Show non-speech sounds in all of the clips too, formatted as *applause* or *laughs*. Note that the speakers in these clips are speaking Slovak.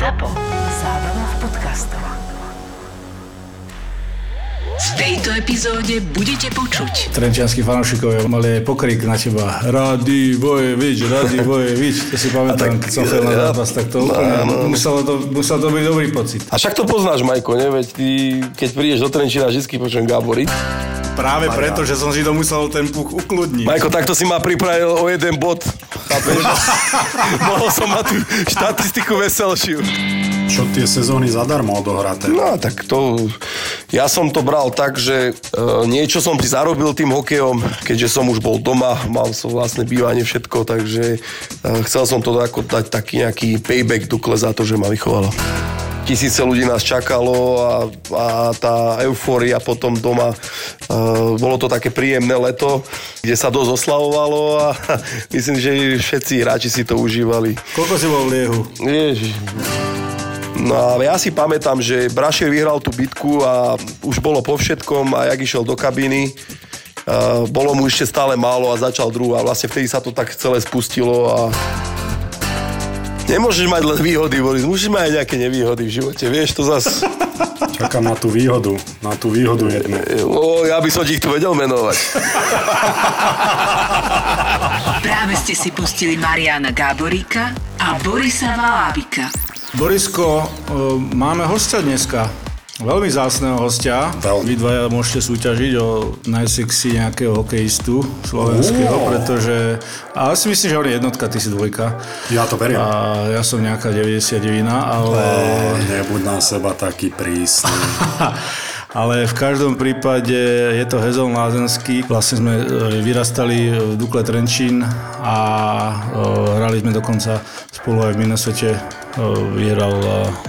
ZAPO. Zábrná v podcastov. V tejto epizóde budete počuť Trenčianskí fanúšikovia mali aj pokrik na teba. Radi Vojevič, Radi Vojevič. To si pamätám, keď som chcel na zápas, tak to úplne, muselo to, musel to byť dobrý pocit. A však to poznáš, Majko, ne? Veď ty, keď prídeš do Trenčína, vždy počujem Gáboriť. Práve preto, že som si to musel ten puch ukludniť. Majko, takto si ma pripravil o jeden bod. Chápeš? *laughs* Mohol som mať tú štatistiku veselšiu. Čo tie sezóny zadarmo odohraté? No tak to, ja som to bral tak, že e, niečo som si zarobil tým hokejom, keďže som už bol doma, mal som vlastné bývanie všetko, takže e, chcel som to ako dať taký nejaký payback Dukle za to, že ma vychovala. Tisíce ľudí nás čakalo a, a tá eufória potom doma, e, bolo to také príjemné leto, kde sa dosť oslavovalo a *laughs* myslím, že všetci hráči si to užívali. Koľko si bol v liehu? Ježiš. No a ja si pamätám, že Brašier vyhral tú bitku a už bolo po všetkom a jak išiel do kabíny, uh, bolo mu ešte stále málo a začal druhú a vlastne vtedy sa to tak celé spustilo a Nemôžeš mať len výhody, Boris, musíš mať aj nejaké nevýhody v živote, vieš, to zas... Čakám na tú výhodu, na tú výhodu jednu. O, ja by som ti ich tu vedel menovať. Práve ste si pustili Mariana Gáboríka a Borisa Valábika. Borisko, máme hostia dneska. Veľmi zásneho hostia. Veľmi. Vy dvaja môžete súťažiť o najsexy nejakého hokejistu slovenského, pretože... Ale si myslím, že on je jednotka, ty si dvojka. Ja to verím. A ja som nejaká 99, ale... O, nebuď na seba taký prísny. *laughs* Ale v každom prípade je to Hezol Lázenský. Vlastne sme e, vyrastali v Dukle Trenčín a e, hrali sme dokonca spolu aj v Minnesote. E, Vyhral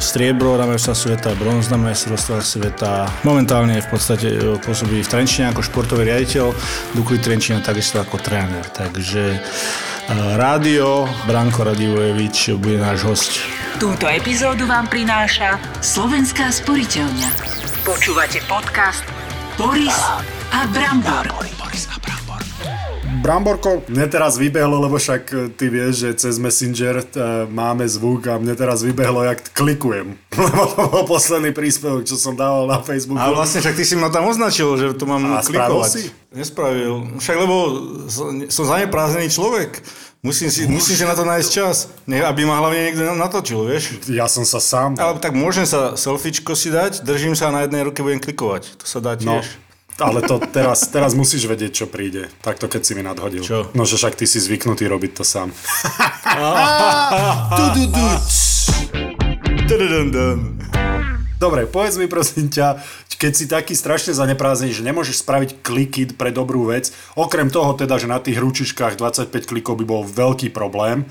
striebro na majstra sveta, bronz na majstrovstvách sveta. Momentálne v podstate pôsobí v Trenčine ako športový riaditeľ, Dukly Trenčína takisto ako tréner. Takže rádio, Branko Radivojevič bude náš host. Túto epizódu vám prináša Slovenská sporiteľňa. Počúvate podcast Boris a Brambor. Bramborko, mne teraz vybehlo, lebo však e, ty vieš, že cez Messenger e, máme zvuk a mne teraz vybehlo, jak klikujem. *laughs* Lebo to bol posledný príspevok, čo som dával na Facebooku. A vlastne však ty si ma tam označil, že to mám A klikovať. si? Nespravil. Však lebo som, som zaneprázdnený človek. Musím si, musím si na to nájsť čas, ne, aby ma hlavne niekto natočil, vieš. Ja som sa sám... Ale tak môžem sa selfiečko si dať, držím sa a na jednej ruke budem klikovať. To sa dá No, tiež. ale to teraz, teraz musíš vedieť, čo príde. Takto, keď si mi nadhodil. Čo? No, že však ty si zvyknutý robiť to sám. *laughs* *laughs* Tududundun. Dobre, povedz mi prosím ťa, keď si taký strašne zaneprázdnený, že nemôžeš spraviť kliky pre dobrú vec, okrem toho teda, že na tých ručičkách 25 klikov by bol veľký problém.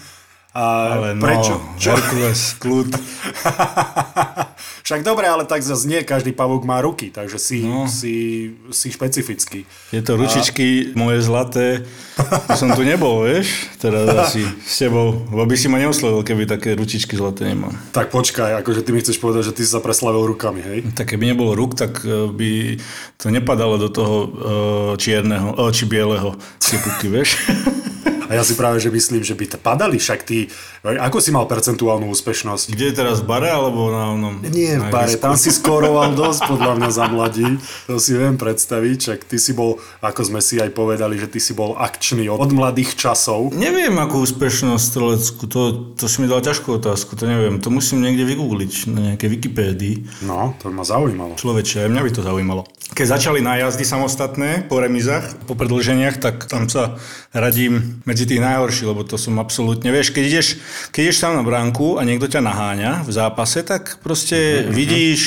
A Ale no, prečo? Čo? Herkules, kľud. *laughs* Však dobre, ale tak zase nie každý pavúk má ruky, takže si, No. si, si špecifický. Tieto ručičky moje zlaté, to som tu nebol, vieš, teraz *laughs* asi s tebou, lebo by si ma neoslovil, keby také ručičky zlaté nemám. Tak počkaj, akože ty mi chceš povedať, že ty si sa preslavil rukami, hej? Tak keby nebolo ruk, tak e, by to nepadalo do toho e, čierneho, e, či bieleho cipuky, *laughs* vieš. A ja si práve, že myslím, že by padali, však ty, ako si mal percentuálnu úspešnosť? Kde je teraz v bare, alebo na onom? Nie, v bare, tam si skoroval *laughs* dosť podľa mňa za mladí, to si viem predstaviť, však ty si bol, ako sme si aj povedali, že ty si bol akčný od, mladých časov. Neviem, akú úspešnosť strelecku, to, to si mi dal ťažkú otázku, to neviem, to musím niekde vygoogliť na nejakej Wikipédii. No, to ma zaujímalo. Človeče, aj mňa by to zaujímalo. Keď začali nájazdy samostatné po remizách, po predlženiach, tak tam sa radím medzi tých najhorší, lebo to som absolútne, vieš, keď ideš, keď ideš tam na bránku a niekto ťa naháňa v zápase, tak proste mm-hmm. vidíš,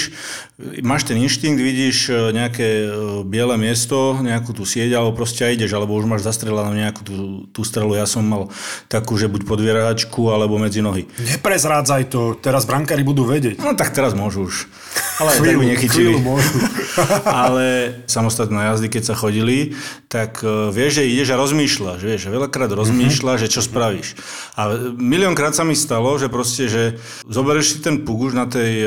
máš ten inštinkt, vidíš e, nejaké e, biele miesto, nejakú tú sieť, alebo proste aj ideš, alebo už máš zastrelanú nejakú tú, tú strelu. Ja som mal takú, že buď pod vieračku, alebo medzi nohy. Neprezrádzaj to, teraz brankári budú vedieť. No tak teraz môžu už. Ale aj *laughs* tak nechytili. chvíľu môžu. *laughs* Ale samostatné jazdy, keď sa chodili, tak e, vieš, že ideš a rozmýšľaš, vieš, veľakrát rozmýšľaš, že čo spravíš. A miliónkrát sa mi stalo, že proste, že zoberieš si ten puk už na, tej,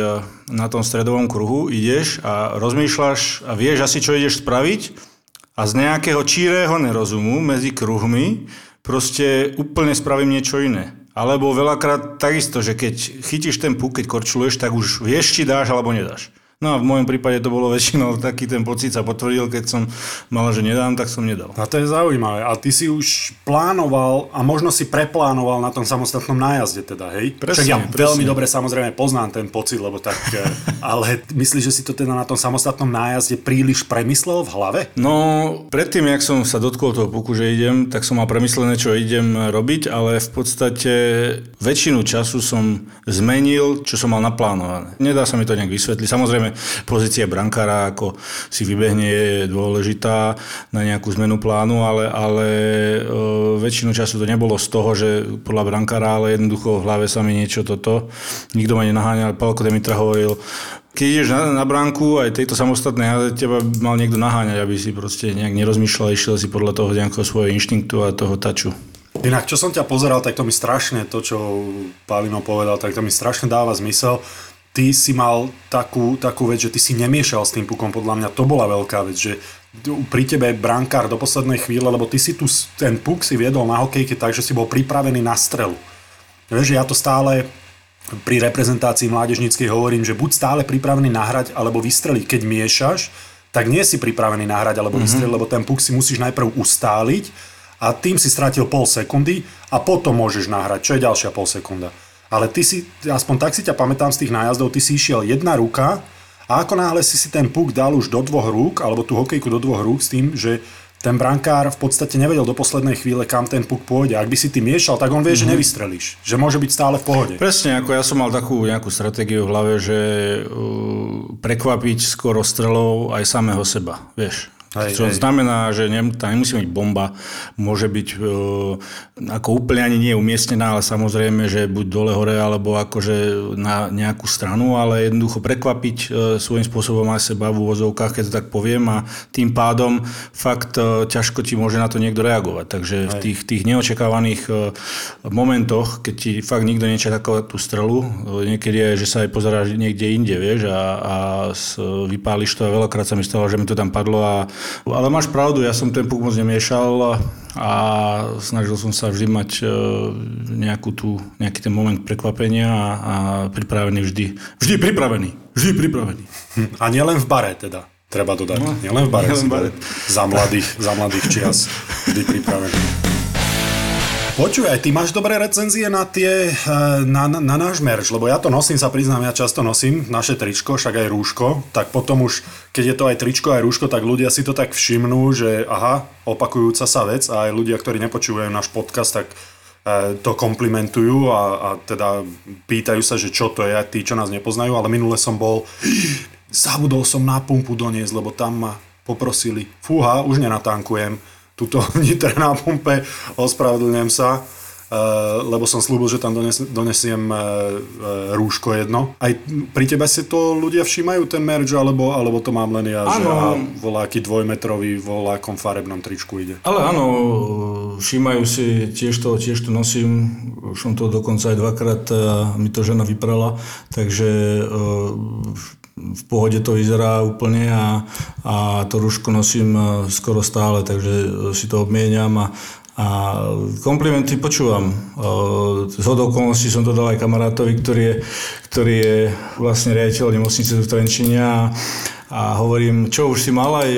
na tom stredovom kruhu, ideš a rozmýšľaš a vieš asi, čo ideš spraviť a z nejakého čírého nerozumu medzi kruhmi proste úplne spravím niečo iné. Alebo veľakrát takisto, že keď chytíš ten puk, keď korčuluješ, tak už vieš, či dáš alebo nedáš. No a v mojom prípade to bolo väčšinou taký ten pocit sa potvrdil, keď som mal, že nedám, tak som nedal. A to je zaujímavé. A ty si už plánoval a možno si preplánoval na tom samostatnom nájazde teda, hej? Presne, Však ja presne. veľmi dobre samozrejme poznám ten pocit, lebo tak... eh, *laughs* ale myslíš, že si to teda na tom samostatnom nájazde príliš premyslel v hlave? No, predtým, jak som sa dotkol toho puku, že idem, tak som mal premyslené, čo idem robiť, ale v podstate väčšinu času som zmenil, čo som mal naplánované. Nedá sa mi to nejak vysvetliť. Samozrejme, pozícia brankára, ako si vybehne, je dôležitá na nejakú zmenu plánu, ale, ale e, väčšinu času to nebolo z toho, že podľa brankára, ale jednoducho v hlave sa mi niečo toto. Nikto ma nenaháňal, Palko Demitra hovoril, keď ideš na, na bránku, aj tejto samostatnej teba mal niekto naháňať, aby si proste nejak nerozmýšľal, išiel si podľa toho nejakého svojho inštinktu a toho taču. Inak, čo som ťa pozeral, tak to mi strašne, to, čo Palino povedal, tak to mi strašne dáva zmysel. Ty si mal takú, takú vec, že ty si nemiešal s tým pukom, podľa mňa to bola veľká vec, že pri tebe brankár do poslednej chvíle, lebo ty si tu ten puk si viedol na hokejke tak, že si bol pripravený na strelu. Vieš, ja to stále pri reprezentácii mládežníckej hovorím, že buď stále pripravený nahrať alebo vystreliť. Keď miešaš, tak nie si pripravený nahrať alebo mm-hmm. vystreliť, lebo ten puk si musíš najprv ustáliť a tým si strátil pol sekundy a potom môžeš nahrať, čo je ďalšia pol sekunda. Ale ty si, aspoň tak si ťa pamätám z tých nájazdov, ty si išiel jedna ruka a ako náhle si si ten puk dal už do dvoch rúk, alebo tú hokejku do dvoch rúk s tým, že ten brankár v podstate nevedel do poslednej chvíle, kam ten puk pôjde. Ak by si ty miešal, tak on vie, mm-hmm. že nevystrelíš. Že môže byť stále v pohode. Presne, ako ja som mal takú nejakú stratégiu v hlave, že uh, prekvapiť skoro strelou aj samého seba, vieš. Hej, Čo hej. znamená, že nem, tam nemusí byť bomba, môže byť e, ako úplne ani nie umiestnená, ale samozrejme, že buď dole hore, alebo akože na nejakú stranu, ale jednoducho prekvapiť e, svojím spôsobom aj seba v úvozovkách, keď to tak poviem a tým pádom fakt e, ťažko ti môže na to niekto reagovať. Takže v tých, tých neočakávaných e, momentoch, keď ti fakt nikto nečaká tú strelu, e, niekedy je, že sa aj pozeráš niekde inde, vieš, a, a s, vypáliš to a veľakrát sa mi stalo, že mi to tam padlo a ale máš pravdu, ja som ten puk moc nemiešal a snažil som sa vždy mať e, nejakú tú, nejaký ten moment prekvapenia a, a pripravený vždy. Vždy pripravený. Vždy pripravený. A nielen v bare teda, treba dodať. No, nielen v bare. nielen v bare. Za mladých, za mladých čias vždy pripravený. Počúvaj, ty máš dobré recenzie na tie, eh, na, na, na náš merch, lebo ja to nosím, sa priznám, ja často nosím naše tričko, však aj rúško, tak potom už, keď je to aj tričko, aj rúško, tak ľudia si to tak všimnú, že aha, opakujúca sa vec a aj ľudia, ktorí nepočúvajú náš podcast, tak eh, to komplimentujú a, a teda pýtajú sa, že čo to je, tí, čo nás nepoznajú, ale minule som bol, *gasps* zabudol som na pumpu doniesť, lebo tam ma poprosili, fúha, už nenatankujem, tuto *laughs* v Nitre na pumpe, ospravedlňujem sa, eh, lebo som slúbil, že tam dones, donesiem eh, eh, rúško jedno. Aj pri tebe si to ľudia všímajú ten merch, alebo, alebo to mám len ja, že Áno. aha, voláky dvojmetrový, volákom farebnom tričku ide. Ale áno, všímajú si, tiež to, tiež to nosím, už som to dokonca aj dvakrát a mi to žena vyprala, takže e, v pohode to vyzerá úplne a, a to rúško nosím e, skoro stále, takže e, si to obmieniam a, a komplimenty počúvam. Z hodou okolností som to dal aj kamarátovi, ktorý je, ktorý je vlastne riaditeľ nemocnice v Trenčine a, a hovorím, čo už si mal aj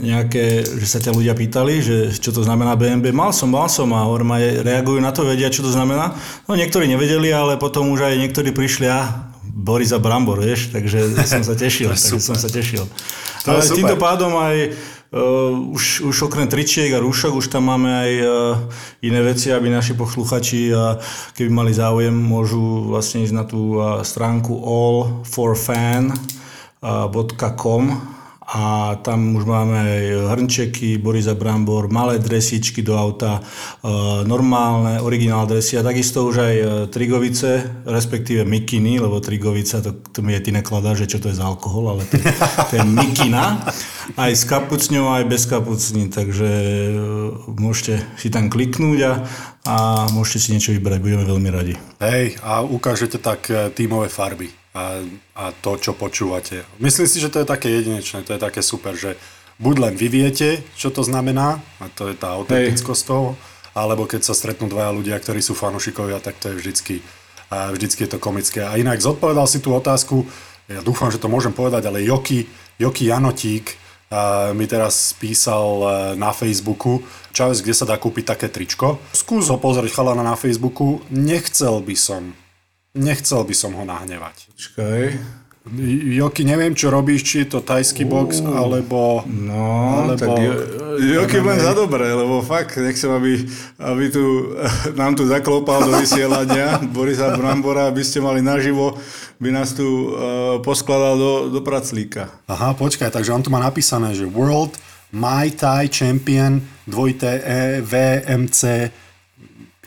nejaké, že sa ťa ľudia pýtali, že čo to znamená BNB. Mal som, mal som a hovorím, aj reagujú na to, vedia, čo to znamená. No niektorí nevedeli, ale potom už aj niektorí prišli a Boris a Brambor, vieš, takže som sa tešil, takže som sa tešil. To Ale týmto pádom aj uh, už, už okrem tričiek a rúšok, už tam máme aj uh, iné veci, aby naši posluchači, uh, keby mali záujem, môžu vlastne ísť na tú uh, stránku allforfan.com a tam už máme aj hrnčeky, Borisa Brambor, malé dresičky do auta, e, normálne, originál dresy a takisto už aj e, trigovice, respektíve mikiny, lebo trigovica, to, to mi je ty nakladá, že čo to je za alkohol, ale to, to je mikina, aj s kapucňou, aj bez kapucní, takže e, môžete si tam kliknúť a, a môžete si niečo vybrať, budeme veľmi radi. Hej, a ukážete tak e, tímové farby a, a to, čo počúvate. Myslím si, že to je také jedinečné, to je také super, že buď len vy viete, čo to znamená, a to je tá autentickosť toho, alebo keď sa stretnú dvaja ľudia, ktorí sú fanúšikovia, tak to je vždycky, a vždycky je to komické. A inak zodpovedal si tú otázku, ja dúfam, že to môžem povedať, ale Joky, Joky Janotík a mi teraz písal e, na Facebooku, Čaves, kde sa dá kúpiť také tričko. Skús ho pozrieť chalana na Facebooku, nechcel by som, nechcel by som ho nahnevať. Počkaj. Joky, neviem, čo robíš, či je to tajský box, alebo... No, Alebo- tak jo, Joky len za dobré, lebo fakt nechcem, aby, aby tu, *laughs* nám tu zaklopal do vysielania *laughs* Borisa Brambora, aby ste mali naživo, by nás tu uh, poskladal do, do praclíka. Aha, počkaj, takže on tu má napísané, že World Muay Thai Champion dvojité E VMC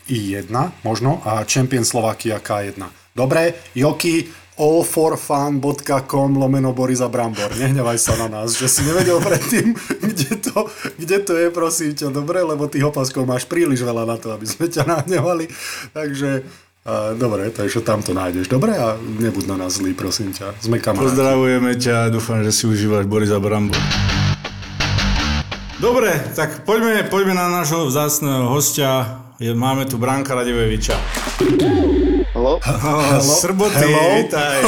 I1 možno a Champion Slovakia K1. Dobre, Joky, allforfun.com lomeno Borisa Brambor. Nehnevaj sa na nás, že si nevedel predtým, *laughs* kde to, kde to je, prosím ťa. Dobre, lebo tých opaskov máš príliš veľa na to, aby sme ťa nahnevali. Takže, uh, dobre, takže tam to nájdeš. Dobre a nebuď na nás zlý, prosím ťa. Sme kamaráti. Pozdravujeme ťa a dúfam, že si užívaš Borisa Brambor. Dobre, tak poďme, poďme na nášho vzácného hostia. Je, máme tu Branka Radeveviča. Halo? Oh, Srboty, Hello? vítaj.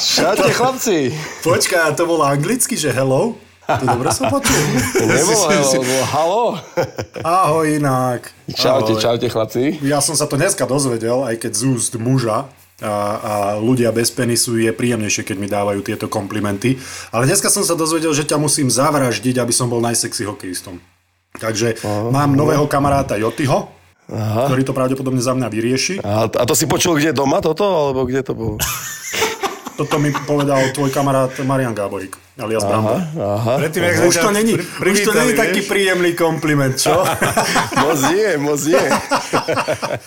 Čaute chlapci. Počkaj, to bolo anglicky, že hello? To dobre som počul. Nebolo, hello, bolo halo. Ahoj inak. Čaute, Ahoj. čaute chlapci. Ja som sa to dneska dozvedel, aj keď z úst muža, a, a ľudia bez penisu je príjemnejšie, keď mi dávajú tieto komplimenty. Ale dneska som sa dozvedel, že ťa musím zavraždiť, aby som bol najsexy hokejistom. Takže mám nového kamaráta Jotyho, Aha. ktorý to pravdepodobne za mňa vyrieši. A, a to si počul kde doma toto, alebo kde to bolo? *laughs* Toto mi povedal tvoj kamarát Marian Gáborík, alias Brambor. Aha. Predtým, sme Už to není, pri- už to není privítali, taký vieš? príjemný kompliment, čo? *laughs* *laughs* Moc nie, moc nie.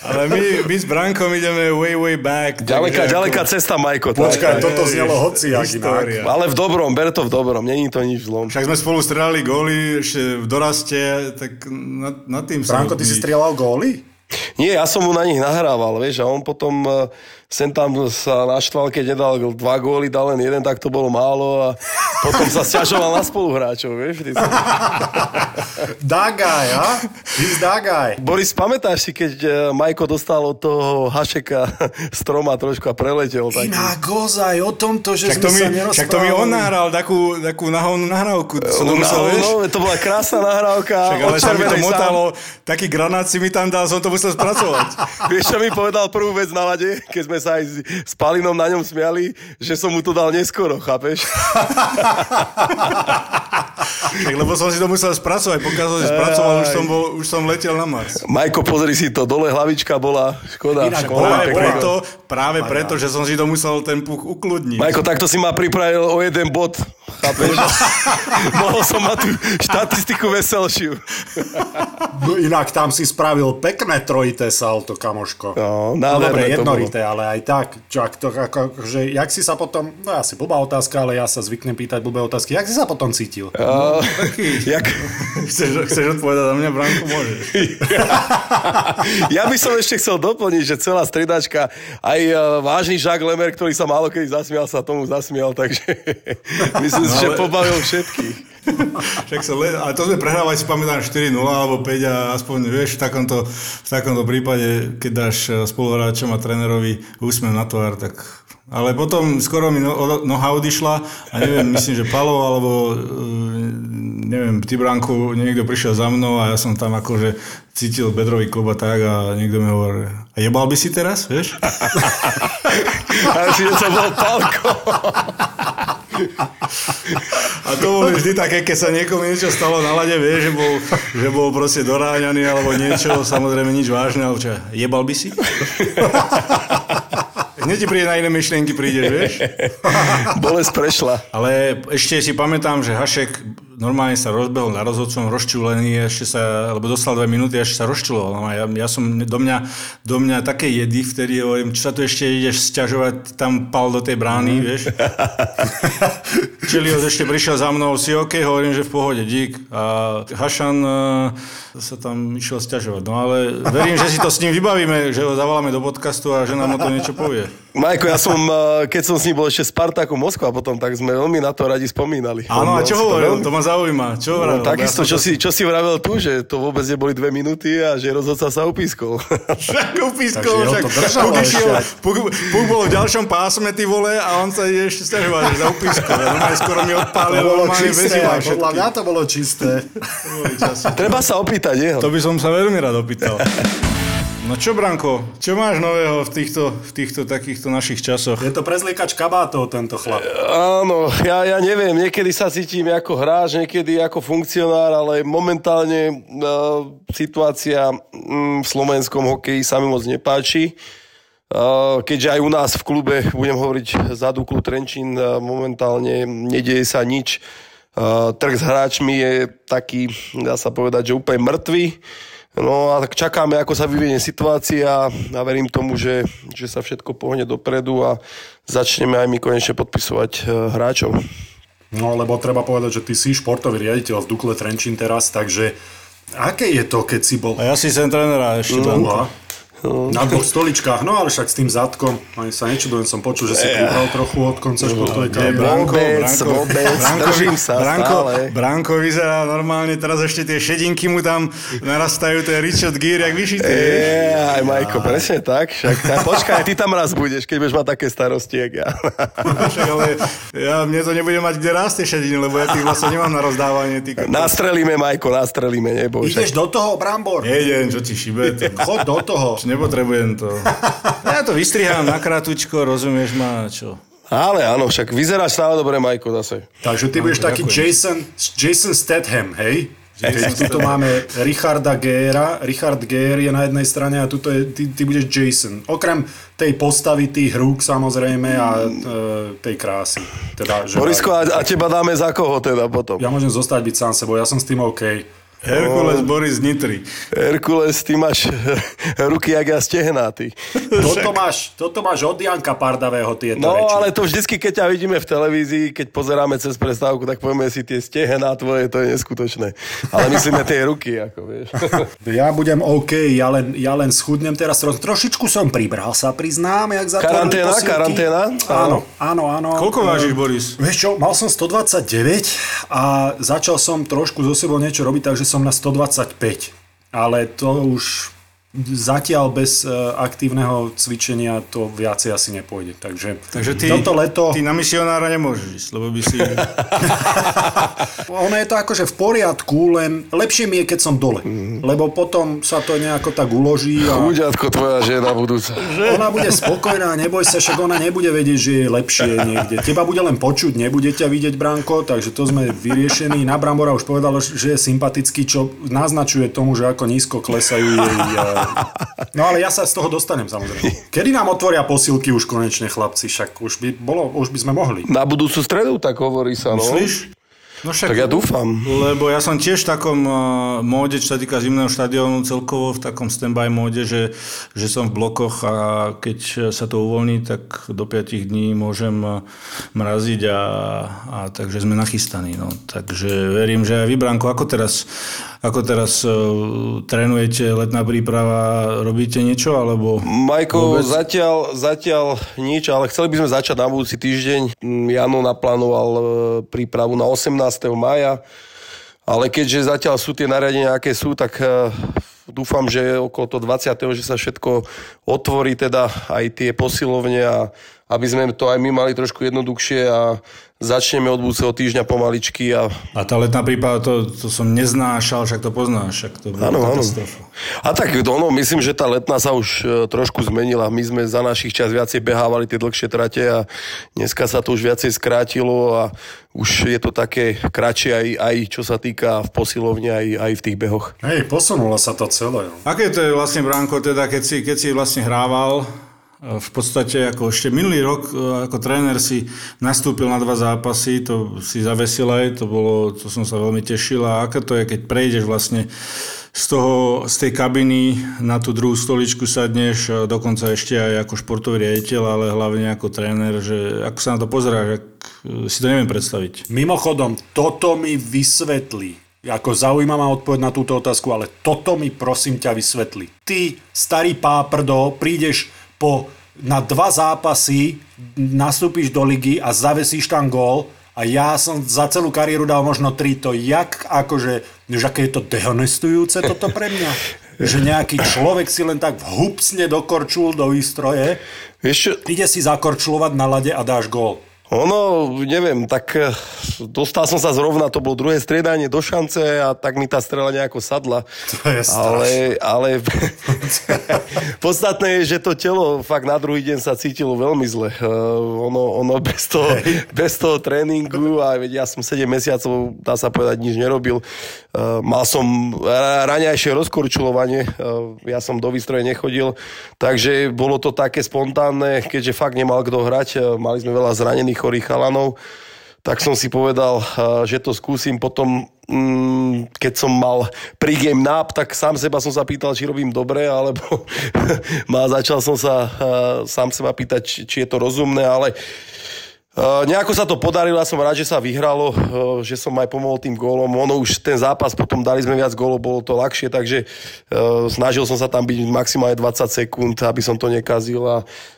Ale my, my s Brankom ideme way, way back. Ďaleká, ďaleká ako- cesta, Majko. Počkaj, tak. toto znelo. História. Ale v dobrom, ber to v dobrom, není to nič zlom. Však sme spolu strelali góly v doraste, tak nad, nad tým sa... Franko, ty si strieľal góly? Nie, ja som mu na nich nahrával, vieš, a on potom eh, sem tam sa naštval, keď nedal dva góly, dal len jeden, tak to bolo málo a potom sa sťažoval na spoluhráčov, vieš. Ty sa... *laughs* Dagaj, a? He's Dagaj. Boris, pamätáš si, keď eh, Majko dostal od toho Hašeka *laughs* stroma trošku a preletel? Tak... Inak ozaj o tomto, že Však sme to, mi, sa nerozprávali. však to mi on nahral takú, takú nahovnú nahrávku. Som to No, musel, vieš? no, to bola krásna nahrávka. Však, ale sa mi to motalo, taký granát si mi tam dal, som to musel spracovať. *laughs* Vieš, čo mi povedal prvú vec na lade, keď sme sa aj s, s Palinom na ňom smiali, že som mu to dal neskoro, chápeš? Však, lebo som si to musel spracovať, pokiaľ som si spracoval, už som, bol, už som letel na Mars. Majko, pozri si to, dole hlavička bola, škoda. Inak škoda Práve preto, práve preto, že som si to musel ten puch ukludniť. Majko, takto si ma pripravil o jeden bod, chápeš? *laughs* Mohol som mať tú štatistiku veselšiu. No, inak tam si spravil pekné trojité salto, kamoško. No, no dobre, jednorité, ale aj tak. Čo, ak to, ako, že, jak si sa potom, no asi blbá otázka, ale ja sa zvyknem pýtať blbé otázky. Jak si sa potom cítil? Uh, *laughs* jak, Chceš, chceš odpovedať za mňa, Branko? Môžeš. *laughs* ja by som ešte chcel doplniť, že celá stredačka, aj uh, vážny Jacques Lemer, ktorý sa málo kedy zasmial, sa tomu zasmial, takže myslím že ale- pobavil všetkých. *laughs* Však sa le... Ale to sme prehrávali, si pamätám, 4-0 alebo 5 a aspoň, vieš, v takomto, v takomto prípade, keď dáš eh, spoluhráčom a trénerovi úsmev na tvár, tak... Ale potom skoro mi no, noha odišla a neviem, myslím, že Palo alebo eh, neviem, ty Branku, niekto prišiel za mnou a ja som tam akože cítil bedrový klub a tak a niekto mi hovorí, a jebal by si teraz, vieš? A si, to bol Palko. A to bolo vždy také, keď sa niekomu niečo stalo na lade, vieš, že bol, že bol proste doráňaný alebo niečo, samozrejme nič vážne, ale čo, jebal by si? Hneď ti príde na iné myšlienky, prídeš, vieš? Bolesť prešla. Ale ešte si pamätám, že Hašek normálne sa rozbehol na rozhodcom, rozčúlený, ešte sa, lebo dostal dve minúty ešte sa rozčuloval. No ja, ja som, do mňa, do mňa také jedy, vtedy hovorím, čo sa tu ešte ideš sťažovať, tam pal do tej brány, vieš? *laughs* Čilios ešte prišiel za mnou, si OK, hovorím, že v pohode, dík. A Hašan uh, sa tam išiel sťažovať. No ale verím, že si to s ním vybavíme, že ho zavoláme do podcastu a že nám o to niečo povie. Majko, ja som, eh, keď som s ním bol ešte Spartaku Moskva potom, tak sme veľmi na to radi spomínali. Áno, a čo hovoril? To ma zaujíma. Čo vravel? No, takisto, Ja čo si, čo si vravel tu, že to vôbec neboli dve minúty a že rozhodca sa upískol. *laughs* Však upískol, však to Puk ešte. išiel, Puk, Puk bol v ďalšom pásme, ty vole, a on sa ide ešte stiažovať, že za upískol. Ja normálne skoro mi To odpálil, bolo normálne čisté, podľa mňa to bolo čisté. Treba sa opýtať jeho. To by som sa veľmi rád opýtal. *laughs* No čo, Branko, čo máš nového v týchto, v týchto takýchto našich časoch? Je to prezliekač kabátov, tento chlap. Áno, ja, ja neviem, niekedy sa cítim ako hráč, niekedy ako funkcionár, ale momentálne uh, situácia mm, v slovenskom hokeji sa mi moc nepáči. Uh, keďže aj u nás v klube, budem hovoriť za Duklu Trenčín, uh, momentálne nedieje sa nič. Uh, trh s hráčmi je taký, dá sa povedať, že úplne mŕtvy. No a tak čakáme, ako sa vyvinie situácia a verím tomu, že, že sa všetko pohne dopredu a začneme aj my konečne podpisovať e, hráčov. No, lebo treba povedať, že ty si športový riaditeľ v Dukle Trenčín teraz, takže aké je to, keď si bol A ja si sem trénera ešte, Branko. Uha. na dvoch stoličkách, no ale však s tým zadkom, ani sa nečudujem, som počul, že si pribral trochu od konca športovej kariéry. Branko, Vôbec, Branko, vôbec, Branko, sa Branko, stále. Branko vyzerá normálne, teraz ešte tie šedinky mu tam narastajú, to je Richard Gere, jak vyšité. Je, aj Majko, presne tak. Však, tak počkaj, ty tam raz budeš, keď budeš mať také starosti, jak ja. *laughs* Však, ale ja, mne to nebude mať kde rásť tie šediny, lebo ja tých vlastne nemám na rozdávanie. Ty, kokos. Nastrelíme, Majko, nastrelíme, neboj. Ideš do toho, Brambor? Nejdem, čo ti šibe. Chod do toho. Nepotrebujem to. Ja to vystrihám na kratučko, rozumieš ma, čo? ale áno, však vyzeráš stále dobre, Majko, zase. Takže ty budeš taký Jason, Jason Statham, hej? Keď tuto máme Richarda Gera, Richard Gere je na jednej strane a tuto je, ty, ty budeš Jason. Okrem tej postavy, tých rúk samozrejme a e, tej krásy. Teda, že Borisko, a, a teba dáme za koho teda potom? Ja môžem zostať byť sám sebou, ja som s tým OK. Herkules Boris Nitry. Herkules, ty máš *laughs* ruky jak ja stehná, ty. *laughs* Toto máš, toto máš od Janka Pardavého tieto No, reči. ale to vždycky, keď ťa vidíme v televízii, keď pozeráme cez prestávku, tak povieme si tie stehená tvoje, to je neskutočné. Ale myslíme tie ruky, ako vieš. *laughs* Ja budem OK, ja len, ja len schudnem teraz. Tro, trošičku som pribral, sa priznám, jak zatvorili Karanténa, posilky. karanténa? Áno, áno, áno. Koľko Eh, vážiš, Boris? Vieš čo, mal som 129 a začal som trošku zo sebou niečo robiť, takže som na 125. Ale to už zatiaľ bez e, aktívneho cvičenia to viacej asi nepôjde. Takže, Takže ty, toto leto... ty na misionára nemôžeš ísť, lebo by si... *laughs* Ono je to akože v poriadku, len lepšie mi je, keď som dole. Lebo potom sa to nejako tak uloží a Chuďatko tvoja žena budúca. ona bude spokojná, neboj sa, však ona nebude vedieť, že je lepšie niekde. Teba bude len počuť, nebude ťa vidieť, Branko, takže to sme vyriešení. Na Brambora už povedal, že je sympatický, čo naznačuje tomu, že ako nízko klesajú jej... eh, No ale ja sa z toho dostanem, samozrejme. Kedy nám otvoria posilky už konečne, chlapci? Však už by, bolo, už by sme mohli. Na budúcu stredu, tak hovorí sa, no. Myslíš? No však, Tak ja dúfam. Lebo ja som tiež v takom uh, móde, čo sa týka zimného štadiónu, celkovo v takom stand-by móde, že, že som v blokoch a keď sa to uvoľní, tak do 5 dní môžem uh, mraziť a, a takže sme nachystaní. No. Takže verím, že aj vy, Branko, ako teraz, ako teraz uh, trénujete, letná príprava, robíte niečo, alebo... Majko, Vôbec? zatiaľ, zatiaľ nič, ale chceli by sme začať na budúci týždeň. Mm, Jano naplánoval e, prípravu na 18. maja, ale keďže zatiaľ sú tie nariadenia, aké sú, tak e, dúfam, že okolo toho 20. že sa všetko otvorí, teda aj tie posilovne a aby sme to aj my mali trošku jednoduchšie a začneme od budúceho týždňa pomaličky a A tá letná príprava, to, to som neznášal, však to poznáš, však to bola áno. katastrofa. A tak ono, myslím, že tá letná sa už e, trošku zmenila. My sme za našich čas viacej behávali tie dlhšie trate a dneska sa to už viacej skrátilo a už je to také kratšie aj, aj čo sa týka v posilovni, aj, aj v tých behoch. Hej, posunulo sa to celé. no. Aké to je vlastne, Branko, teda, keď si, keď si vlastne hrával, v podstate ako ešte minulý rok e, ako tréner si nastúpil na dva zápasy, to si zavesil aj, to bolo, to som sa veľmi tešil a aké to je, keď prejdeš vlastne z, toho, z tej kabiny na tú druhú stoličku sadneš, dokonca ešte aj ako športový riaditeľ, ale hlavne ako tréner, že ako sa na to pozeráš, ak e, si to neviem predstaviť. Mimochodom, toto mi vysvetlí. Ako zaujímavá odpoveď na túto otázku, ale toto mi prosím ťa vysvetli. Ty, starý páprdo, prídeš po, na dva zápasy, nastúpiš do ligy a zavesíš tam gól a ja som za celú kariéru dal možno 3, to jak akože, už aké je to dehonestujúce toto pre mňa? *laughs* že nejaký človek si len tak vhupsne dokorčul do výstroje, Vieš, ide si zakorčulovať na lade a dáš gól. Ono, neviem, tak eh, dostal som sa zrovna, to bolo druhé striedanie do šance a tak mi tá strela nejako sadla. To je ale, ale *laughs* podstatné je, že to telo fakt na druhý deň sa cítilo veľmi zle. Uh, ono, ono bez, toho, bez toho tréningu a ja som 7 mesiacov, dá sa povedať, nič nerobil. Uh, mal som raňajšie rozkorčulovanie, ja som do výstroje nechodil, takže bolo to také spontánne, keďže fakt nemal kto hrať, mali sme veľa zranených chorých chalanov, tak som si povedal, že to skúsim. Potom, mm, keď som mal pregame nap, tak sám seba som sa pýtal, či robím dobre, alebo *laughs* začal som sa sám seba pýtať, či je to rozumné, ale nejako sa to podarilo, ja som rád, že sa vyhralo, že som aj pomohol tým gólom. Ono už ten zápas, potom dali sme viac gólov, bolo to ľahšie, takže snažil som sa tam byť maximálne 20 sekúnd, aby som to nekazil a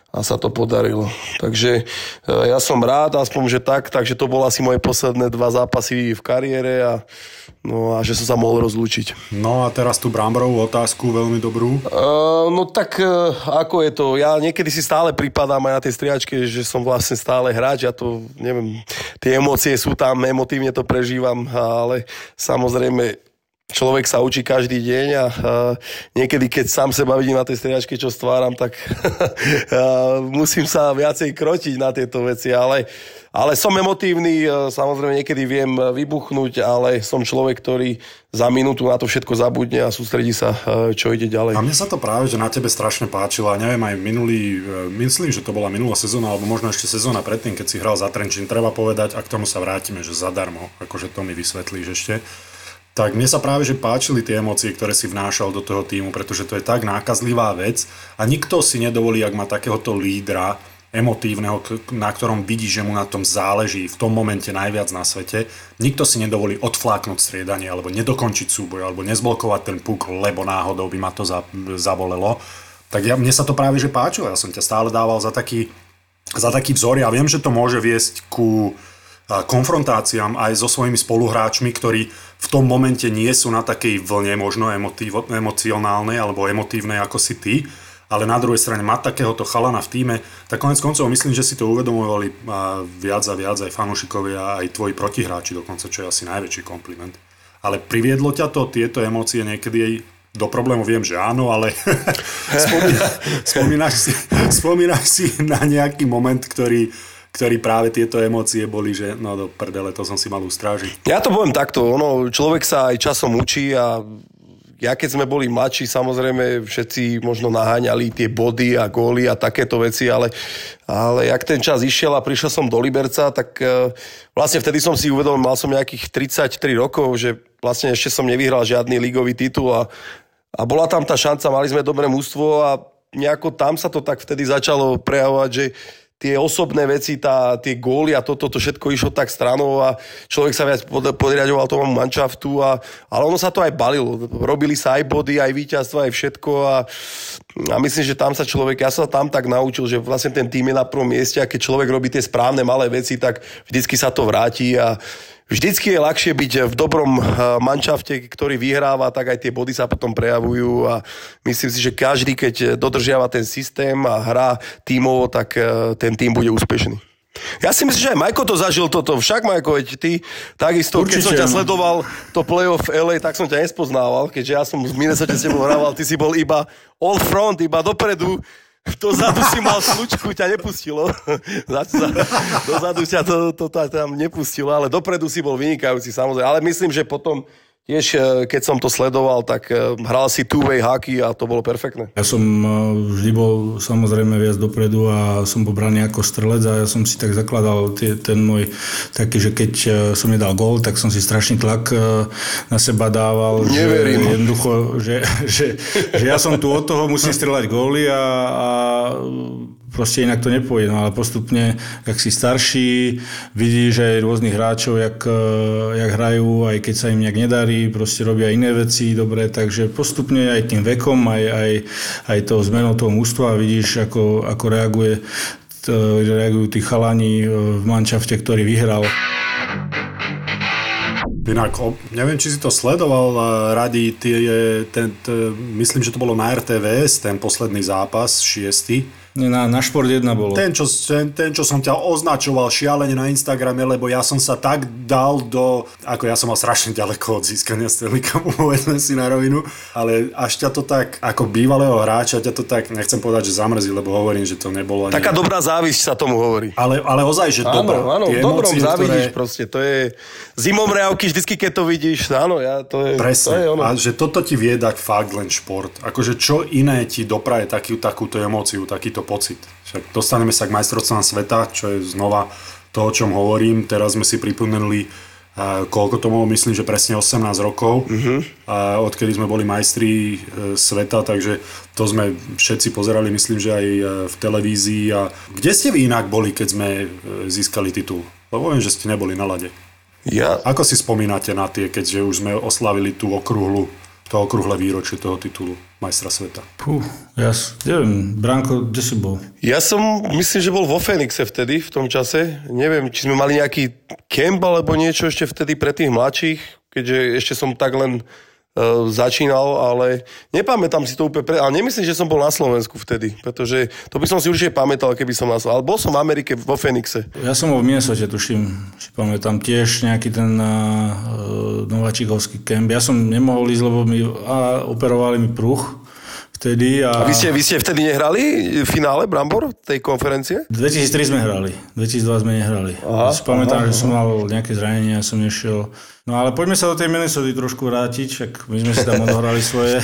a sa to podarilo. Takže e, ja som rád, aspoň, že tak, takže to boli asi moje posledné dva zápasy v kariére a, no, a že som sa mohol rozlúčiť. No a teraz tú bramborovú otázku, veľmi dobrú. Uh, no tak uh, ako je to, ja niekedy si stále pripadám aj na tej striačke, že som vlastne stále hráč, ja to, neviem, tie emócie sú tam, emotívne to prežívam, ale samozrejme človek sa učí každý deň a, niekedy, keď sám seba vidím na tej striedačke, čo stváram, tak *laughs* musím sa viacej krotiť na tieto veci, ale, ale som emotívny, samozrejme niekedy viem vybuchnúť, ale som človek, ktorý za minútu na to všetko zabudne a sústredí sa, čo ide ďalej. A mne sa to práve, že na tebe strašne páčilo, a neviem, aj minulý, e, myslím, že to bola minulá sezóna, alebo možno ešte sezóna predtým, keď si hral za Trenčín, treba povedať, a k tomu sa vrátime, že zadarmo, akože to mi vysvetlíš ešte tak mne sa práve že páčili tie emócie, ktoré si vnášal do toho týmu, pretože to je tak nákazlivá vec a nikto si nedovolí, ak má takéhoto lídra emotívneho, na ktorom vidí, že mu na tom záleží v tom momente najviac na svete, nikto si nedovolí odfláknuť striedanie alebo nedokončiť súboj alebo nezblokovať ten puk, lebo náhodou by ma to zabolelo. Tak ja, mne sa to práve že páčilo, ja som ťa stále dával za taký, za taký vzor. Ja viem, že to môže viesť ku konfrontáciám aj so svojimi spoluhráčmi, ktorí v tom momente nie sú na takej vlne možno emotívo, emocionálnej alebo emotívnej ako si ty, ale na druhej strane mať takéhoto chalana v týme, tak konec koncov myslím, že si to uvedomovali viac a viac aj fanúšikovia, aj tvoji protihráči dokonca, čo je asi najväčší kompliment. Ale priviedlo ťa to, tieto emócie niekedy do problému viem, že áno, ale *laughs* spomínaš, *laughs* spomínaš, si, spomínaš si na nejaký moment, ktorý, ktorí práve tieto emócie boli, že no do prdele, to som si mal ustrážiť. Ja to poviem takto, ono, človek sa aj časom učí a ja keď sme boli mladší, samozrejme všetci možno naháňali tie body a góly a takéto veci, ale, ale jak ten čas išiel a prišiel som do Liberca, tak uh, vlastne vtedy som si uvedomil, mal som nejakých 33 rokov, že vlastne ešte som nevyhral žiadny ligový titul a, a bola tam tá šanca, mali sme dobré mústvo a nejako tam sa to tak vtedy začalo prejavovať, že tie osobné veci, tá, tie góly a toto, to všetko išlo tak stranou a človek sa viac podriadoval tomu manšaftu, a, ale ono sa to aj balilo. Robili sa aj body, aj víťazstva, aj všetko a, a myslím, že tam sa človek, ja sa tam tak naučil, že vlastne ten tým je na prvom mieste a keď človek robí tie správne malé veci, tak vždycky sa to vráti a Vždycky je ľahšie byť v dobrom eh, manšafte, ktorý vyhráva, tak aj tie body sa potom prejavujú a myslím si, že každý, keď dodržiava ten systém a hrá tímovo, tak eh, ten tým bude úspešný. Ja si myslím, že aj Majko to zažil toto. Však, Majko, veď ty takisto, Určite, keď som ťa no. sledoval to playoff LA, tak som ťa nespoznával, keďže ja som v Minnesota s tebou hrával, ty si bol iba all front, iba dopredu Dozadu si mal slučku, ťa nepustilo. *laughs* Dozadu ťa to, to, to tam nepustilo, ale dopredu si bol vynikajúci samozrejme. Ale myslím, že potom Tiež, e, keď som to sledoval, tak e, hral si two-way hockey a to bolo perfektné. Ja som e, vždy bol samozrejme viac dopredu a som pobraný ako strelec a ja som si tak zakladal tie, ten môj taký, že keď som nedal gól, tak som si strašný tlak na seba dával. Neverím. Že, jednoducho, že, že, že ja som tu od toho, musím strelať góly a, a proste inak to nepôjde. No ale postupne, ak si starší, vidíš aj rôznych hráčov, jak, eh, jak hrajú, aj keď sa im nejak nedarí, proste robia iné veci dobre, takže postupne aj tým vekom, aj, aj, aj tou zmenou toho mústva vidíš, ako, ako reaguje, reagujú tí chalani eh, v mančafte, ktorý vyhral. Inak, neviem, či si to sledoval, eh, radi, tie, ten, ten, myslím, že to bolo na RTVS, ten posledný zápas, šiestý. Na, na šport jedna bolo. Ten čo, ten, ten, čo som ťa označoval šialene na Instagrame, lebo ja som sa tak dal do... Ako ja som mal strašne ďaleko od získania Cupu, *laughs* povedzme si na rovinu, ale až ťa to tak, ako bývalého hráča, ťa to tak, nechcem povedať, že zamrzí, lebo hovorím, že to nebolo... Ani... Taká dobrá závisť sa tomu hovorí. Ale, ale ozaj, že Áno, dobrá. áno, v dobrom emócie, závidíš ktoré- proste. To je zimom reavky, vždycky keď to vidíš, áno, ja, to je, to je Presne. ono. A že toto ti vie dať fakt len šport. Akože čo iné ti dopraje takú, takúto emóciu, takýto pocit. Však dostaneme sa k majstrovstvám sveta, čo je znova to, o čom hovorím. Teraz sme si pripomenuli, a koľko to bolo, myslím, že presne 18 rokov, a odkedy sme boli majstri e, sveta, takže to sme všetci pozerali, myslím, že aj e, v televízii. A kde ste vy inak boli, keď sme získali titul? Lebo viem, že ste neboli na lade. Ja, Ako si spomínate na tie, keďže už sme oslavili tú okrúhlu, to okrúhle výročie toho titulu majstra sveta? Puh, ja neviem, Branko, kde si bol? ja som, myslím, že bol vo Fenixe vtedy, v tom čase. Neviem, či sme mali nejaký kemp alebo niečo ešte vtedy pre tých mladších, keďže ešte som tak len začínal, ale nepamätám si to úplne, pre... ale nemyslím, že som bol na Slovensku vtedy, pretože to by som si určite pamätal, keby som na Ale bol som v Amerike vo Fenixe. Ja som bol v Minnesote, tuším, si pamätám tiež nejaký ten uh, nováčikovský kemp. Ja som nemohol ísť, lebo mi a, operovali mi pruh vtedy. A, A vy ste, vy ste vtedy nehrali v finále Brambor tej konferencie? 2003 sme hrali, 2002 sme nehrali. Aha, ja si pamätám, aha, že som mal nejaké zranenie a som nešiel. No ale poďme sa do tej Minnesota trošku vrátiť, však my sme si tam odohrali svoje.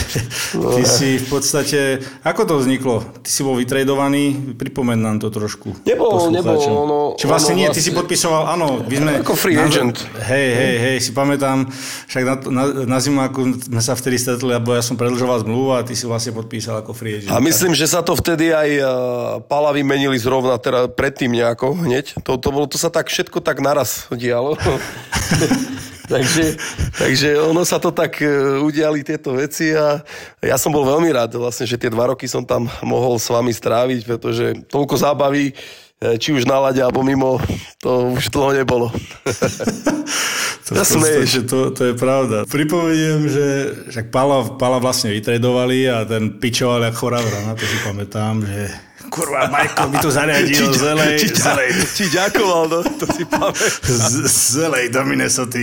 Ty si v podstate, ako to vzniklo? Ty si bol vytredovaný, pripomen nám to trošku. Nebol, nebol, ono- Či vlastne ono nie, ty vlastne- si podpisoval, áno, my sme... Ako free na- agent. Hej, hej, hej, si pamätám, však na, na, na zimu, ako sme sa vtedy stretli, lebo ja som predlžoval zmluvu a ty si vlastne podpísal ako free agent. A myslím, že sa to vtedy aj uh, Pala vymenili zrovna teda predtým nejako hneď. To, to, bolo, to sa tak všetko tak naraz dialo. *laughs* takže, takže ono sa to tak uh, udiali tieto veci a ja som bol veľmi rád vlastne, že tie dva roky som tam mohol s vami stráviť, pretože toľko zábavy či už na lade alebo mimo, to už dlho nebolo. *laughs* To, v podstate to, to je pravda. Pripomeniem, že však Pala, Pala vlastne vytredovali a ten pičoval jak choravra, na to si pamätám, že kurva, Majko by to zariadil zelej, či, zelej, či ďakoval, no, to si pamätám. zelej do Minnesota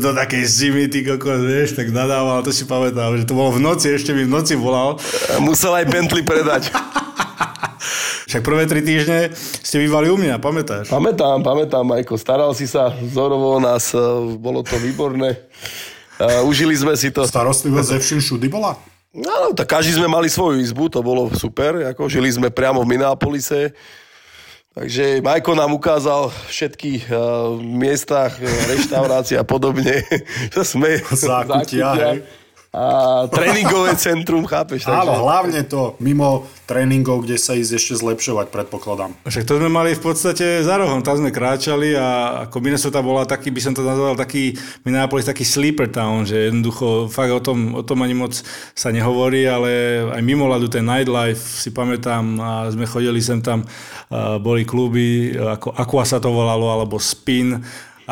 do takej zimy, ty kokos, vieš, tak nadával, to si pamätám, že to bolo v noci, ešte mi v noci volal. Musel aj Bentley predať. *laughs* *laughs* Však prvé tri týždne ste bývali u mňa, pamätáš? Pamätám, pamätám, Majko. Staral si sa vzorovo o nás, e, bolo to výborné. E, Užili sme si to. Starostlivosť Zevšin Šudy bola? No, tak každý sme mali svoju izbu, to bolo super. Ako žili sme priamo v Minneapolise. Takže Majko nám ukázal všetky uh, miestach, e, reštaurácie a podobne. *laughs* Sme... Zákutia, hej. A tréningové centrum, chápeš? Áno, hlavne to mimo tréningov, kde sa ísť ešte zlepšovať, predpokladám. Však to sme mali v podstate za rohom, tam sme kráčali a ako Minnesota bola taký, by som to nazval taký, Minneapolis taký sleeper town, že jednoducho fakt o tom, o tom ani moc sa nehovorí, ale aj mimo ľadu ten nightlife si pamätám a sme chodili sem tam, boli kluby, ako Aqua sa to volalo, alebo Spin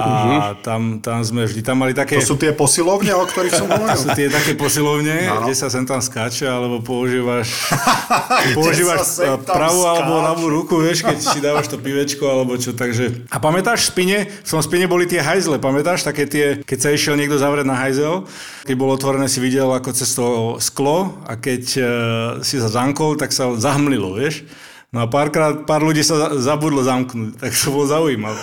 a uh-huh. tam, tam sme vždy, tam mali také... To sú tie posilovne, o ktorých som *laughs* To hovoril? sú tie také posilovne, Áno. kde sa sem tam skáče, alebo používaš, *laughs* používaš pravú alebo skáče. ľavú ruku, vieš, keď si dávaš to pivečko, alebo čo, takže... A pamätáš v spine, v tom spine boli tie hajzle, pamätáš, také tie, keď sa išiel niekto zavrieť na hajzel, keď bolo otvorené, si videl ako cez to sklo a keď uh, si sa zamkol, tak sa zahmlilo, vieš. No a párkrát, pár ľudí sa za- zabudlo zamknúť, tak to bolo zaujímavé.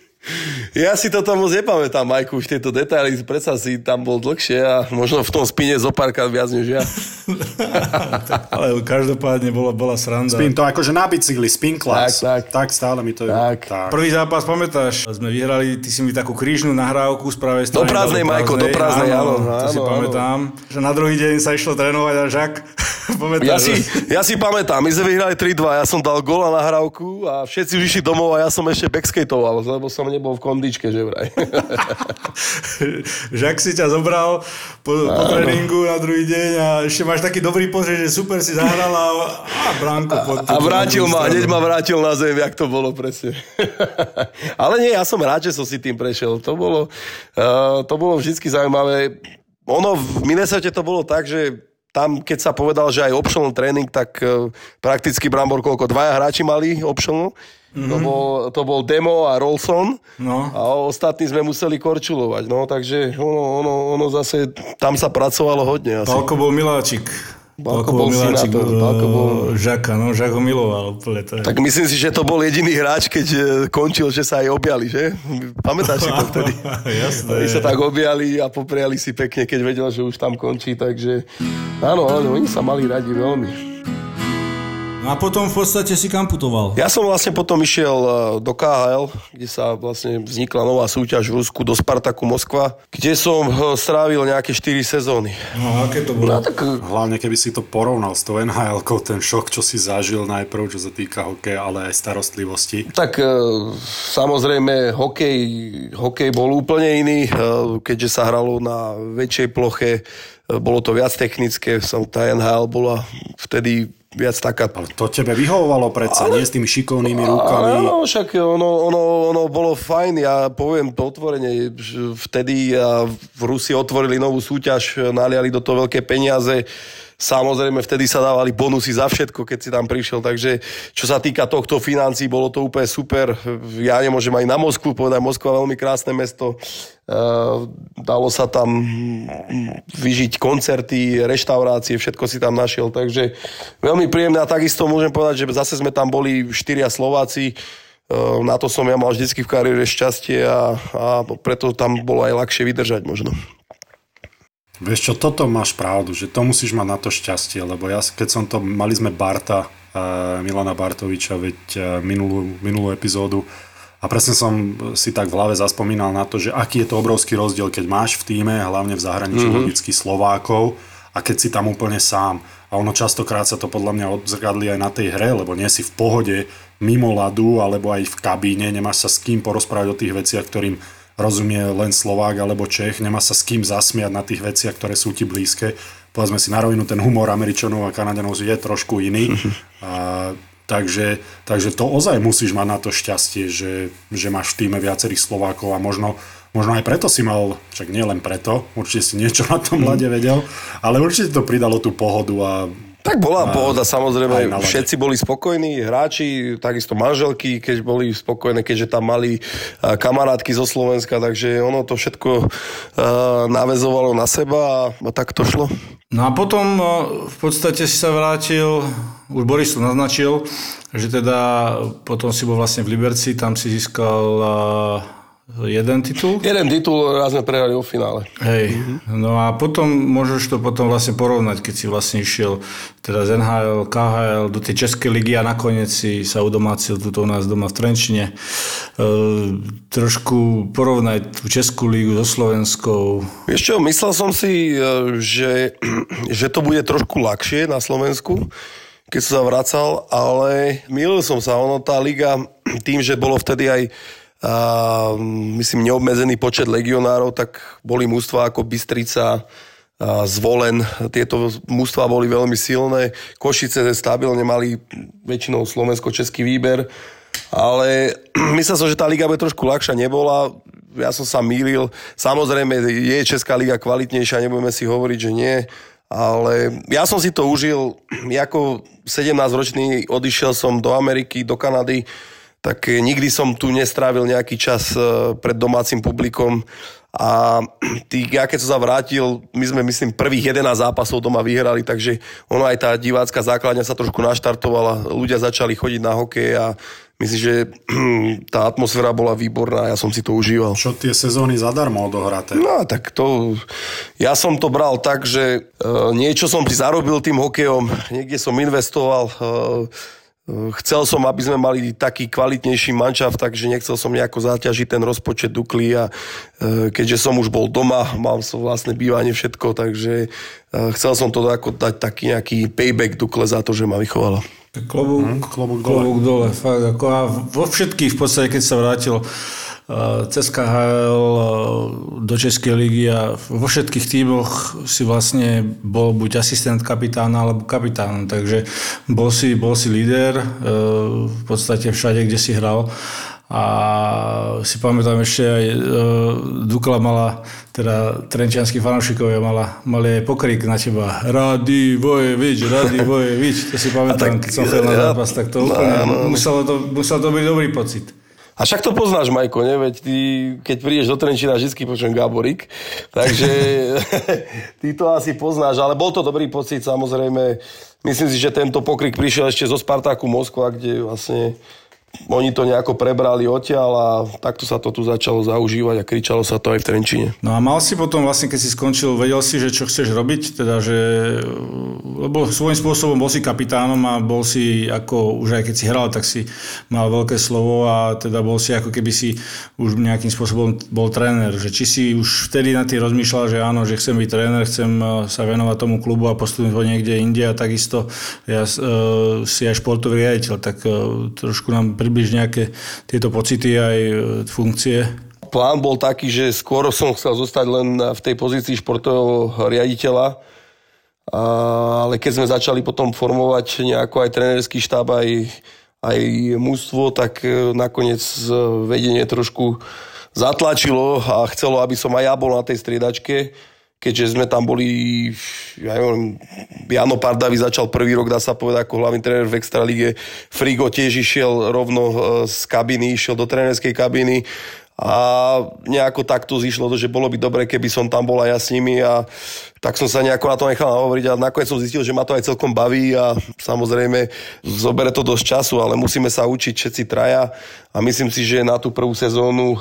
Ja si toto moc nepamätám, Majku, už tieto detaily, predsa si tam bol dlhšie a možno v tom spine zo párkrát viac než ja. *laughs* Ale každopádne bola, bola sranda. Spin to akože na bicykli, spin class. Tak, tak. tak stále mi to je. Tak. tak. Prvý zápas, pamätáš? Sme vyhrali, ty si mi takú krížnú nahrávku z pravej strany. prázdnej, dal Majko, do prázdnej, áno, To si áno, pamätám. Že na druhý deň sa išlo trénovať a žak. *laughs* Pamätáš? Ja si, ja si pamätám, my sme vyhrali 3-2, ja som dal gól na nahrávku a všetci už išli domov a ja som ešte backskateoval, lebo som nebol v kondičke, že vraj. *laughs* Žak si ťa zobral po, po tréningu na druhý deň a ešte máš taký dobrý pozrie, že super si zahral a, a bránko pod, A vrátil ma, hneď ma vrátil na zem, jak to bolo presne. *laughs* Ale nie, ja som rád, že som si tým prešiel. To bolo, uh, to bolo vždy zaujímavé. Ono v Minnesota to bolo tak, že tam, keď sa povedal, že aj optional tréning, tak uh, prakticky Brambor koľko, dvaja hráči mali optional. Mm-hmm. To, bol, to bol Demo a Rolson No. a ostatní sme museli korčulovať. No, takže ono, ono, ono zase, tam sa pracovalo hodne. Asi. Palko bol miláčik. Palko bol synátor, Palko bol- Žaka, no, Žak ho miloval úplne. To je. Tak myslím si, že to bol jediný hráč, keď e, končil, že sa aj objali, že? Pamätáš si to vtedy? *laughs* Jasné. Oni sa tak objali a popriali si pekne, keď vedel, že už tam končí, takže áno, áno, oni sa mali radi veľmi. A potom v podstate si kam putoval? Ja som vlastne potom išiel e, do KHL, kde sa vlastne vznikla nová súťaž v Rusku do Spartaku Moskva, kde som e, strávil nejaké 4 sezóny. No aké to bolo? No tak e, Hlavne keby si to porovnal s tou nhl ten šok, čo si zažil najprv, čo sa týka hokeja, ale aj starostlivosti. Tak samozrejme, hokej, hokej bol úplne iný, keďže sa hralo na väčšej ploche, bolo to viac technické, som tá NHL bola vtedy viac taká Ale to tebe vyhovovalo predsa, ale... nie s tými šikovnými rukami. Áno, však ono, ono, ono bolo fajn, ja poviem to otvorene, vtedy v Rusi otvorili novú súťaž, naliali do toho veľké peniaze, Samozrejme, vtedy sa dávali bonusy za všetko, keď si tam prišiel, takže čo sa týka tohto financí, bolo to úplne super. Ja nemôžem aj na Moskvu povedať, Moskva veľmi krásne mesto. Uh, dalo sa tam vyžiť koncerty, reštaurácie, všetko si tam našiel, takže veľmi príjemné a takisto môžem povedať, že zase sme tam boli štyria Slováci, Uh, na to som ja mal vždycky v kariére šťastie a, a preto tam bolo aj ľahšie vydržať možno. Vieš čo, toto máš pravdu, že to musíš mať na to šťastie, lebo ja, keď som to, mali sme Barta, uh, Milana Bartoviča, veď uh, minulú, minulú epizódu a presne som si tak v hlave zaspomínal na to, že aký je to obrovský rozdiel, keď máš v týme, hlavne v zahraničí mm-hmm. logicky Slovákov a keď si tam úplne sám. A ono častokrát sa to podľa mňa odzrkadlí aj na tej hre, lebo nie si v pohode mimo ľadu alebo aj v kabíne, nemáš sa s kým porozprávať o tých veciach, ktorým rozumie len Slovák alebo Čech, nemá sa s kým zasmiať na tých veciach, ktoré sú ti blízke. Povedzme si na rovinu, ten humor Američanov a Kanaďanov je trošku iný. *laughs* A, takže, takže to ozaj musíš mať na to šťastie, že, že máš v týme viacerých Slovákov a možno, možno aj preto si mal, však nie len preto, určite si niečo na tom mlade vedel, ale určite to pridalo tú pohodu a Tak bola A- pohoda, samozrejme, všetci boli spokojní, hráči, takisto manželky, keď boli spokojné, keďže tam mali a, kamarátky zo Slovenska, takže ono to všetko a, navezovalo na seba a, tak to šlo. No a potom e, v podstate si sa vrátil, už Boris to naznačil, že teda potom si bol vlastne v Liberci, tam si získal e, jeden titul. Jeden titul raz sme prehrali o finále. Hej, no a potom môžeš to potom vlastne porovnať, keď si vlastne išiel teda z NHL, KHL do tej Českej ligy a nakoniec si sa udomácil tuto u nás doma v Trenčine. E, trošku porovnať tú Českú lígu so Slovenskou. Vieš čo, myslel som si, e, že, *clears throat* že to bude trošku ľahšie na Slovensku, keď som sa vracal, ale milil som sa. Ono, tá liga, *clears throat* tým, že bolo vtedy aj a, myslím, neobmedzený počet legionárov, tak boli mústva ako Bystrica, zvolen. Tieto mústva boli veľmi silné. Košice stabilne mali väčšinou slovensko-český výber, ale *clears throat* myslel som, že tá liga bude trošku ľahšia. Nebola, ja som sa mýlil. Samozrejme, je Česká liga kvalitnejšia, nebudeme si hovoriť, že nie. Ale ja som si to užil. *clears throat* Ako 17-ročný odišiel som do Ameriky, do Kanady, tak nikdy som tu nestrávil nejaký čas eh, pred domácim publikom. A *clears throat* tý, ja keď som sa vrátil, my sme myslím prvých 11 zápasov doma vyhrali, takže ono aj tá divácka základňa sa trošku naštartovala, ľudia začali chodiť na hokej a myslím, že *clears throat* tá atmosféra bola výborná, ja som si to užíval. čo tie sezóny zadarmo odohraté. No tak to, ja som to bral tak, že uh, niečo som si zarobil tým hokejom, niekde som investoval, uh, Chcel som, aby sme mali taký kvalitnejší mančav, takže nechcel som nejako zaťažiť ten rozpočet Dukly a keďže som už bol doma, mal som vlastné bývanie všetko, takže chcel som to ako dať taký nejaký payback Dukle za to, že ma vychovala. Klobúk, hmm, klobúk, dole. klobúk dole. Fakt, ako a vo všetkých v podstate, keď sa vrátil cez KHL do Českej ligy a vo všetkých tímoch si vlastne bol buď asistent kapitána alebo kapitán, takže bol si, bol si líder e, v podstate všade, kde si hral a si pamätám ešte aj e, Dukla mala, teda trenčianskí fanúšikovia mala, mali aj pokrik na teba. Rady Vojevič, Rady Vojevič. To si pamätám, tak, keď som chcel na zápas, tak to úplne, no, no. Muselo, to, musel to byť dobrý pocit. A však to poznáš, Majko, ne? Veď ty, keď prídeš do Trenčína, vždy počujem Gaborik. Takže *laughs* ty to asi poznáš, ale bol to dobrý pocit, samozrejme. Myslím si, že tento pokrik prišiel ešte zo Spartáku Moskva, kde vlastne oni to nejako prebrali odtiaľ a takto sa to tu začalo zaužívať a kričalo sa to aj v Trenčine. No a mal si potom vlastne, keď si skončil, vedel si, že čo chceš robiť? Teda, že, lebo svojím spôsobom bol si kapitánom a bol si, ako už aj keď si hral, tak si mal veľké slovo a teda bol si ako keby si už nejakým spôsobom bol tréner. Že či si už vtedy na tým rozmýšľal, že áno, že chcem byť tréner, chcem e, sa venovať tomu klubu a postupovať ho niekde inde a takisto ja uh, si aj športový riaditeľ, tak uh, trošku nám približ nejaké tieto pocity aj e, funkcie? Plán bol taký, že skôr som chcel zostať len v tej pozícii športového riaditeľa, ale keď sme začali potom formovať nejako aj trenerský štáb, aj, aj mužstvo, tak e, nakoniec vedenie trošku zatlačilo a chcelo, aby som aj ja bol na tej striedačke keďže sme tam boli, ja neviem, Jano Pardavi začal prvý rok, dá sa povedať, ako hlavný tréner v Extralíge. Frigo tiež išiel rovno e, z kabiny, išiel do trénerskej kabiny a nejako takto zišlo že bolo by dobre, keby som tam bol aj ja s nimi a tak som sa nejako na to nechal hovoriť a nakoniec som zistil, že ma to aj celkom baví a samozrejme zobere to dosť času, ale musíme sa učiť všetci traja a myslím si, že na tú prvú sezónu e,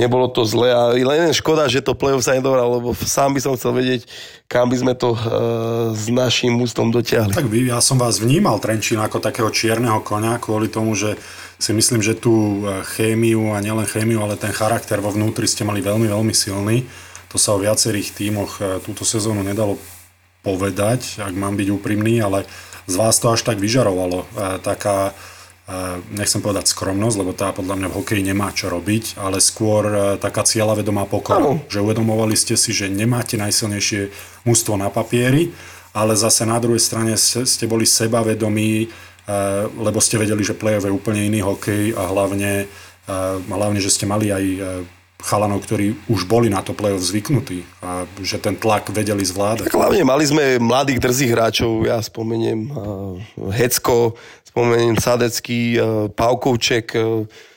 nebolo to zle a len škoda, že to play-off sa nedohral, lebo sám by som chcel vedieť, kam by sme to e, s našim ústom dotiahli. Tak ja som vás vnímal Trenčín ako takého čierneho konia kvôli tomu, že si myslím, že tú e, chémiu a nielen chémiu, ale ten charakter vo vnútri ste mali veľmi, veľmi silný. To sa o viacerých tímoch e, túto sezónu nedalo povedať, ak mám byť úprimný, ale z vás to až tak vyžarovalo. E, taká, nechcem povedať skromnosť, lebo tá podľa mňa v hokeji nemá čo robiť, ale skôr taká cieľavedomá pokora. Ano. Že uvedomovali ste si, že nemáte najsilnejšie mústvo na papieri, ale zase na druhej strane ste boli sebavedomí, lebo ste vedeli, že play-off je úplne iný hokej a hlavne, hlavne že ste mali aj chalanov, ktorí už boli na to play-off zvyknutí a že ten tlak vedeli zvládať. Tak hlavne mali sme mladých drzých hráčov, ja spomeniem Hecko, spomeniem Sadecký, Pavkovček,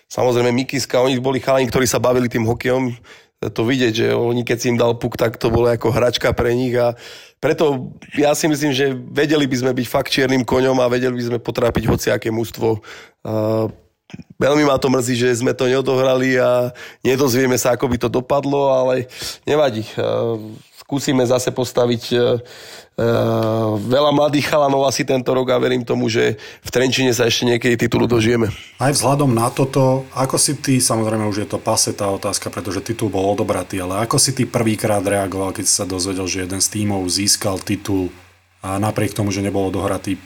samozrejme Mikiska, oni boli chalani, ktorí sa bavili tým hokejom, to vidieť, že oni keď si im dal puk, tak to bolo ako hračka pre nich a preto ja si myslím, že vedeli by sme byť fakt čiernym koňom a vedeli by sme potrápiť hociaké mužstvo. Veľmi ma to mrzí, že sme to neodohrali a nedozvieme sa, ako by to dopadlo, ale nevadí. Skúsime zase postaviť Uh, veľa mladých chalanov asi tento rok a verím tomu, že v Trenčine sa ešte niekedy titulu dožijeme. Aj vzhľadom na toto, ako si ty, samozrejme už je to pase tá otázka, pretože titul bol odobratý, ale ako si ty prvýkrát reagoval, keď si sa dozvedel, že jeden z tímov získal titul a napriek tomu, že nebol odohratý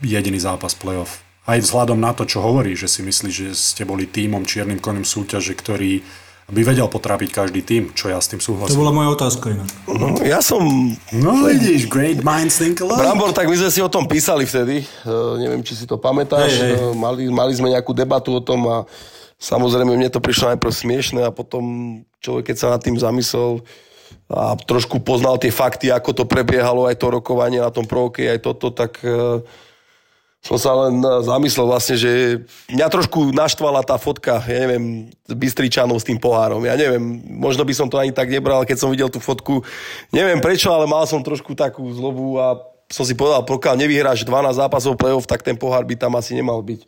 jediný zápas playoff? Aj vzhľadom na to, čo hovorí, že si myslíš, že ste boli tímom čiernym konem súťaže, ktorý aby vedel potrápiť každý tým, čo ja s tým súhlasím. To bola moja otázka inak. No, ja som... No vidíš, great minds think alike. Brambor, tak my sme si o tom písali vtedy. Uh, neviem, či si to pamätáš. Hey, hey. Uh, mali, mali sme nejakú debatu o tom a samozrejme mne to prišlo najprv smiešne a potom človek, keď sa nad tým zamyslel a trošku poznal tie fakty, ako to prebiehalo, aj to rokovanie na tom provoke, aj toto, tak uh, som sa len eh, zamyslel vlastne, že mňa trošku naštvala tá fotka, ja neviem, Bystričanov s tým pohárom. Ja neviem, možno by som to ani tak nebral, keď som videl tú fotku. Neviem prečo, ale mal som trošku takú zlobu a som si povedal, pokiaľ nevyhráš 12 zápasov play-off, tak ten pohár by tam asi nemal byť.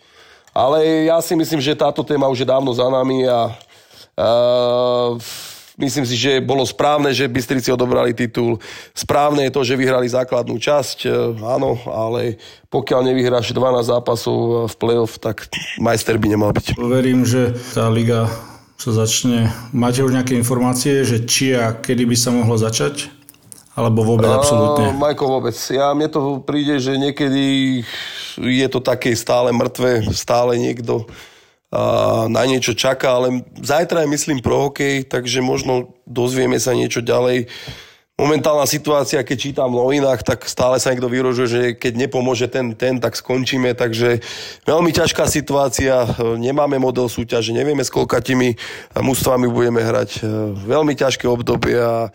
Ale ja si myslím, že táto téma už je dávno za nami a uh, myslím si, že bolo správne, že Bystrici odobrali titul. Správne je to, že vyhrali základnú časť, e, áno, ale pokiaľ nevyhráš 12 zápasov v play-off, tak majster by nemal byť. Verím, že tá liga sa začne. Máte už nejaké informácie, že či a kedy by sa mohlo začať? Alebo vôbec absolútne? Majko, vôbec. Ja, mne to príde, že niekedy je to také stále mŕtve, stále niekto na niečo čaká, ale zajtra je myslím pro hokej, takže možno dozvieme sa niečo ďalej. Momentálna situácia, keď čítam v novinách, tak stále sa niekto vyrožuje, že keď nepomôže ten, ten, tak skončíme. Takže veľmi ťažká situácia, nemáme model súťaže, nevieme s koľkatými mústvami budeme hrať. Veľmi ťažké obdobie a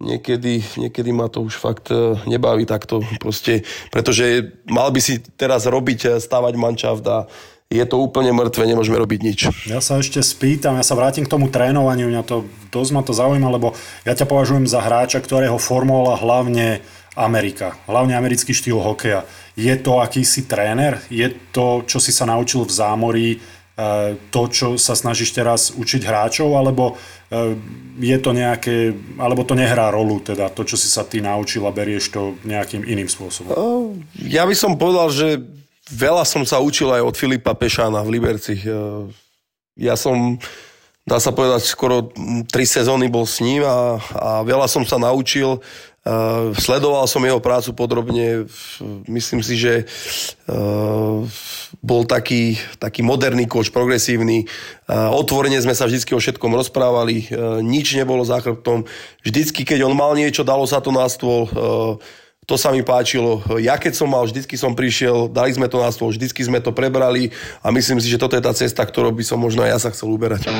niekedy, niekedy ma to už fakt e, nebaví takto proste, pretože mal by si teraz robiť, e, stavať mančaft a je to úplne mŕtve, nemôžeme robiť nič. Ja sa ešte spýtam, ja sa vrátim k tomu trénovaniu, mňa to, dosť ma to zaujíma, lebo ja ťa považujem za hráča, ktorého formovala hlavne Amerika, hlavne americký štýl hokeja. Je to akýsi tréner? Je to, čo si sa naučil v zámorí, e, to, čo sa snažíš teraz učiť hráčov, alebo e, je to nejaké, alebo to nehrá rolu, teda to, čo si sa ty naučil a berieš to nejakým iným spôsobom? Ja by som povedal, že veľa som sa učil aj od Filipa Pešána v Liberci. E, ja som, dá sa povedať, skoro tri sezóny bol s ním a, a veľa som sa naučil. Uh, sledoval som jeho prácu podrobne. Myslím si, že uh, bol taký, taký moderný koč, progresívny. Otvorene sme sa vždy o všetkom rozprávali. Nič nebolo za chrbtom. Vždycky, keď on mal niečo, dalo sa to na stôl. To sa mi páčilo. Ja keď som mal, vždycky som prišiel, dali sme to na stôl, vždycky sme to prebrali a myslím si, že toto je tá cesta, ktorou by som možno aj ja sa chcel uberať.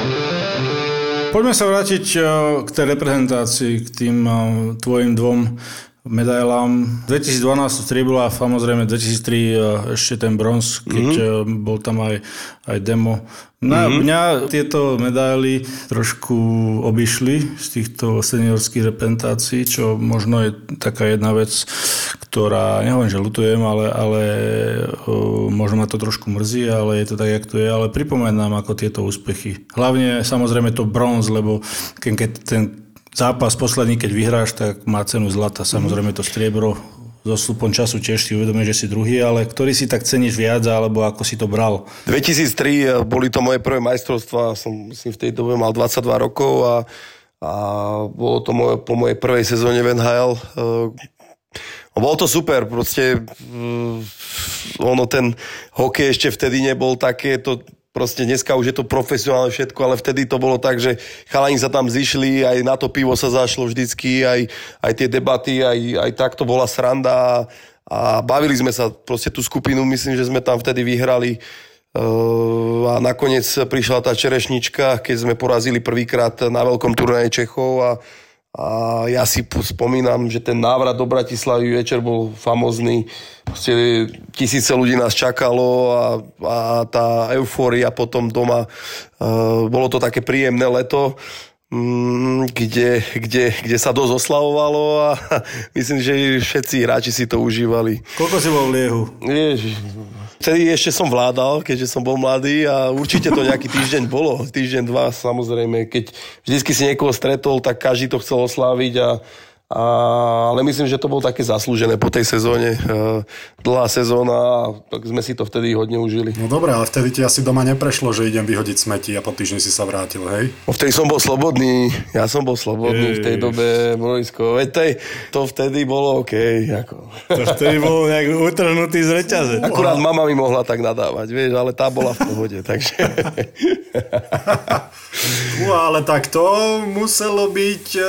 Poďme sa vrátiť eh, k tej reprezentácii, k tým eh, tvojim dvom medailám. 2012 striebro a samozrejme 2003 eh, ešte ten bronz, keď mm-hmm. bol tam aj, aj demo. Na, mm-hmm. Mňa tieto medaily trošku obišli z týchto seniorských reprezentácií, čo možno je taká jedna vec, ktorá, nehovorím, že lutujem, ale, ale uh, možno ma to trošku mrzí, ale je to tak, jak to je, ale pripomenám ako tieto úspechy. Hlavne samozrejme to bronz, lebo keď ten zápas posledný, keď vyhráš, tak má cenu zlata. Samozrejme to striebro so stupom času tiež si uvedomíš, že si druhý, ale ktorý si tak ceníš viac, alebo ako si to bral? 2003 eh, boli to moje prvé majstrovstvá, som myslím v tej dobe mal 22 rokov a, a bolo to moje, po mojej prvej sezóne v NHL. Eh, bolo to super, proste eh, ono ten hokej ešte vtedy nebol také, to proste dneska už je to profesionálne všetko, ale vtedy to bolo tak, že chalani sa tam zišli, aj na to pivo sa zašlo vždycky, aj, aj tie debaty, aj, aj tak to bola sranda a bavili sme sa. Proste tú skupinu, myslím, že sme tam vtedy vyhrali a nakoniec prišla tá čerešnička, keď sme porazili prvýkrát na veľkom turnaji Čechov a a ja si spomínam, že ten návrat do Bratislavy večer bol famozný. Proste tisíce ľudí nás čakalo a, a tá eufória potom doma. Uh, bolo to také príjemné leto kde, kde, kde sa dosť oslavovalo a *laughs* myslím, že všetci hráči si to užívali. Koľko si bol v liehu? Ježiš, Vtedy ešte som vládal, keďže som bol mladý a určite to nejaký týždeň bolo. Týždeň, dva, samozrejme. Keď vždycky si niekoho stretol, tak každý to chcel osláviť a a, ale myslím, že to bolo také zaslúžené po tej sezóne. E, dlhá sezóna, tak sme si to vtedy hodne užili. No dobre, ale vtedy ti asi doma neprešlo, že idem vyhodiť smeti a po týždni si sa vrátil, hej? No vtedy som bol slobodný, ja som bol slobodný Jež. v tej dobe, Morisko. Veď tej, to vtedy bolo OK. Ako. To vtedy bolo nejak utrhnutý z reťaze. Akurát mama mi mohla tak nadávať, vieš, ale tá bola v pohode, takže... *laughs* No, ale tak to muselo byť, e,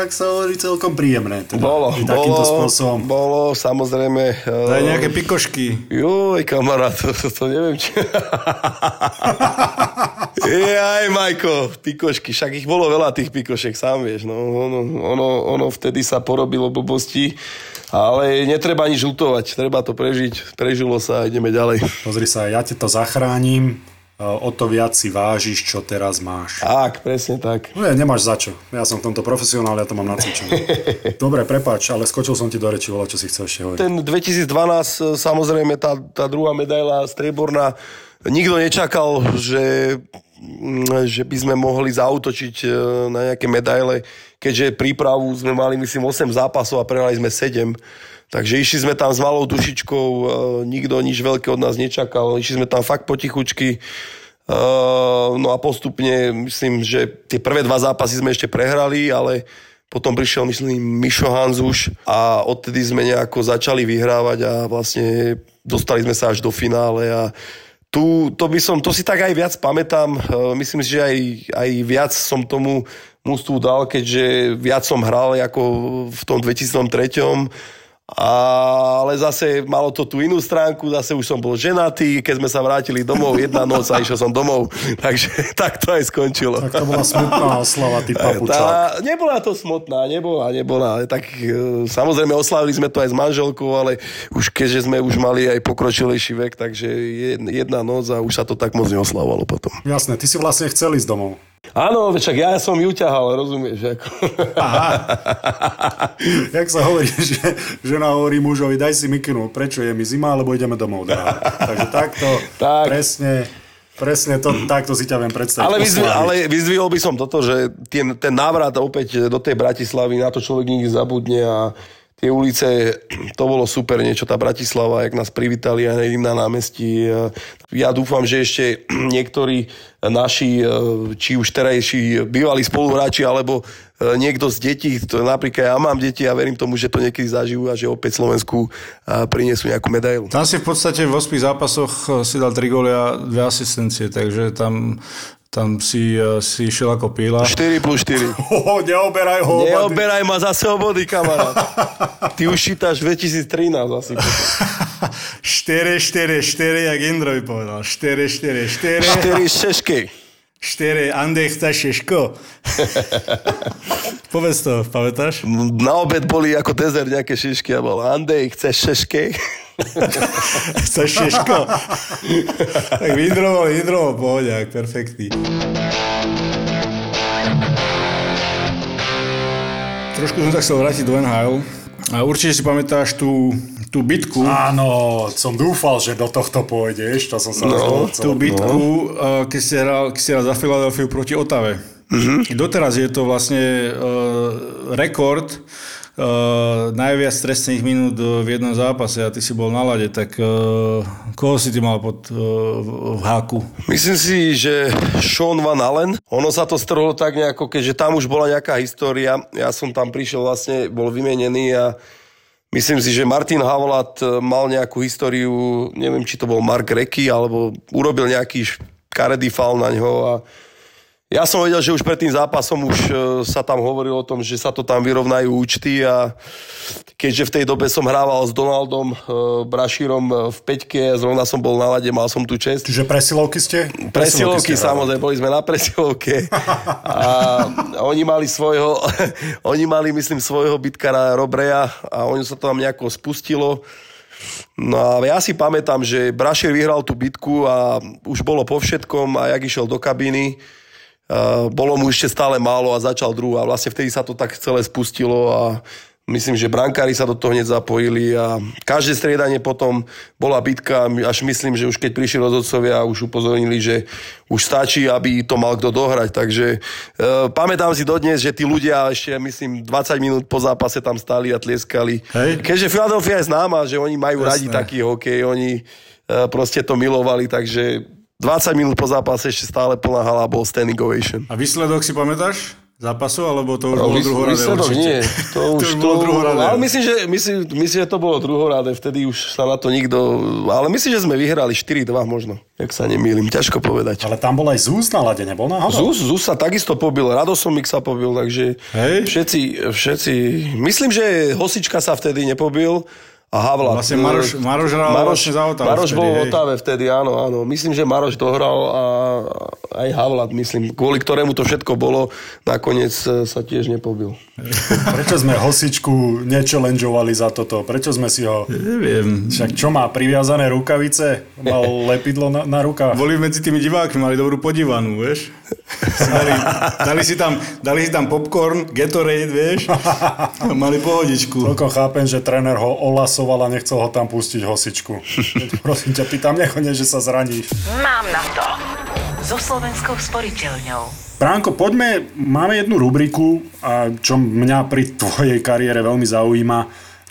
jak sa hovorí, celkom príjemné. Teda, bolo, bolo, spôsobom. bolo, samozrejme. Daj nejaké pikošky. Joj, kamarát, *laughs* to, to, to neviem, či... Jaj, Majko, pikošky, však ich bolo veľa tých pikošek, sám vieš, no, ono, ono, ono vtedy sa porobilo blbosti, ale netreba nič lutovať, treba to prežiť, prežilo sa a ideme ďalej. Pozri sa, ja ti to zachránim, o to viac si vážiš, čo teraz máš. Tak, presne tak. No ja, nemáš za čo. Ja som v tomto profesionál, ja to mám nacvičené. *laughs* Dobre, prepáč, ale skočil som ti do reči, čo si chcel ešte hovoriť. Ten 2012, samozrejme, tá, tá druhá medaila strieborná, nikto nečakal, že, mm, že by sme mohli zautočiť e, na nejaké medaile, keďže prípravu sme mali, myslím, 8 zápasov a prehrali sme 7. Takže išli sme tam s malou dušičkou, e, nikto nič veľké od nás nečakal, išli sme tam fakt potichučky. Uh, no a postupne, myslím, že tie prvé dva zápasy sme ešte prehrali, ale potom prišiel, myslím, Mišo Hanzuš a odtedy sme nejako začali vyhrávať a vlastne dostali sme sa až do finále a tu, to by som, to si tak aj viac pamätám, uh, myslím si, že aj, aj viac som tomu mústvu dal, keďže viac som hral ako v tom 2003 ale zase malo to tú inú stránku, zase už som bol ženatý, keď sme sa vrátili domov jedna *laughs* noc a išiel som domov, takže *laughs* tak to aj skončilo. Tak to bola smutná *laughs* oslava, ty papučák. Tá, nebola to smutná, nebola, nebola. Tak e, samozrejme oslavili sme to aj s manželkou, ale už keďže sme už mali aj pokročilejší vek, takže jedna noc a už sa to tak moc neoslavovalo potom. Jasné, ty si vlastne chcel ísť domov. Áno, však ja som ju ťahal, rozumieš? Ako. Aha. Jak sa hovorí, že žena hovorí mužovi, daj si mikinu, prečo je mi zima, alebo ideme domov. Dá. Takže takto, tak. presne, presne to, takto si ťa viem predstaviť. Ale, vyzvi, ale vyzvihol by som toto, že ten, ten návrat opäť do tej Bratislavy, na to človek nikdy zabudne a tie ulice, *clears throat* to bolo super niečo, tá Bratislava, jak nás privítali aj na námestí. Ja dúfam, že ešte *clears throat* niektorí naši, či už terajší bývalí spoluhráči, alebo e, niekto z detí, to napríklad ja mám deti a verím tomu, že to niekedy zažijú a že opäť Slovensku prinesú nejakú medailu. Tam si v podstate v 8 zápasoch e, si dal 3 góly a 2 asistencie, takže tam tam si, uh, si išiel ako píla. 4 plus 4. *laughs* Oh, neoberaj ho. Neoberaj ma zase o body, kamarát. *laughs* Ty už šítaš 2013 asi. 4, 4, 4, jak Indro by povedal. 4, 4, 4. 4 šešky. 4, Andej chce šeško. *laughs* Povedz to, pamätáš? Na obed boli ako dezert nejaké šišky a bol Andej, chce šešky? *laughs* Chceš šeško? tak Vindrovo, Vindrovo, pohodiak, perfektný. Trošku som sa chcel vrátiť do NHL. A určite si pamätáš tú, tú bitku. Áno, som dúfal, že do tohto pôjdeš, to som sa no, Tú bitku, no. keď, si hral, keď si hral za Philadelphia proti Otave. Uh-huh. Doteraz je to vlastne uh, rekord najviac trestných minút v jednom zápase a ty si bol na lade, tak uh, koho si ty mal pod, uh, v háku? Myslím si, že Sean Van Allen, ono sa to strhlo tak nejako, keďže tam už bola nejaká história, ja som tam prišiel vlastne, bol vymenený a Myslím si, že Martin Havlat mal nejakú históriu, neviem, či to bol Mark Reky, alebo urobil nejaký karedý faul na ňo a ja som vedel, že už pred tým zápasom už e, sa tam hovorilo o tom, že sa to tam vyrovnajú účty a keďže v tej dobe som hrával s Donaldom e, Brašírom e, v Peťke, zrovna som bol na lade, mal som tu čest. Čiže presilovky ste? Presilovky, presilovky ste samozrejme, boli sme na presilovke *laughs* a oni mali svojho, *laughs* oni mali myslím svojho bitkara Robreja a oni sa to tam nejako spustilo. No a ja si pamätám, že Brašír vyhral tú bitku a už bolo po všetkom a jak išiel do kabíny, bolo mu ešte stále málo a začal druhú a vlastne vtedy sa to tak celé spustilo a myslím, že brankári sa do toho hneď zapojili a každé striedanie potom bola bitka, až myslím, že už keď prišli rozhodcovia už upozornili, že už stačí, aby to mal kto dohrať, takže uh, pamätám si dodnes, že tí ľudia ešte myslím 20 minút po zápase tam stáli a tlieskali. Hej. Keďže Philadelphia je známa, že oni majú Jasné. radi taký hokej, oni uh, proste to milovali, takže 20 minút po zápase ešte stále plná hala bol standing ovation. A výsledok si pamätáš? zápasu, alebo to už no, bolo druhoradé výsledok, určite? nie. To *laughs* už to, už bolo druhoradé. Ale myslím že, myslím, myslím, že to bolo druhoradé, vtedy už sa na to nikto... Ale myslím, že sme vyhrali 4-2 možno, ak sa nemýlim, ťažko povedať. Ale tam bol aj Zús na lade, nebol náhodou? Zús, Zús sa takisto pobil, Radosomik sa pobil, takže Hej. všetci, všetci... Myslím, že Hosička sa vtedy nepobil, a Havla. Vlastne Maroš, Maroš hral Maroš, vlastne za Otavu Maroš vtedy, bol v Otave vtedy, áno, áno. Myslím, že Maroš dohral a aj Havlat, myslím, kvôli ktorému to všetko bolo, nakoniec e, sa tiež nepobil. *laughs* Prečo sme hosičku nechallengeovali za toto? Prečo sme si ho... Neviem. Však čo má, priviazané rukavice? Mal lepidlo na, na rukách? Boli medzi tými divákmi, mali dobrú podívanú, vieš? Dali, dali, si tam, dali si tam popcorn, Gatorade, vieš, mali pohodičku. Celkom chápem, že tréner ho olasoval a nechcel ho tam pustiť hosičku. *laughs* Prosím ťa, pýtam, nechodne, že sa zraníš. Mám na to. So Slovenskou sporiteľňou. Bránko, poďme, máme jednu rubriku, a čo mňa pri tvojej kariére veľmi zaujíma.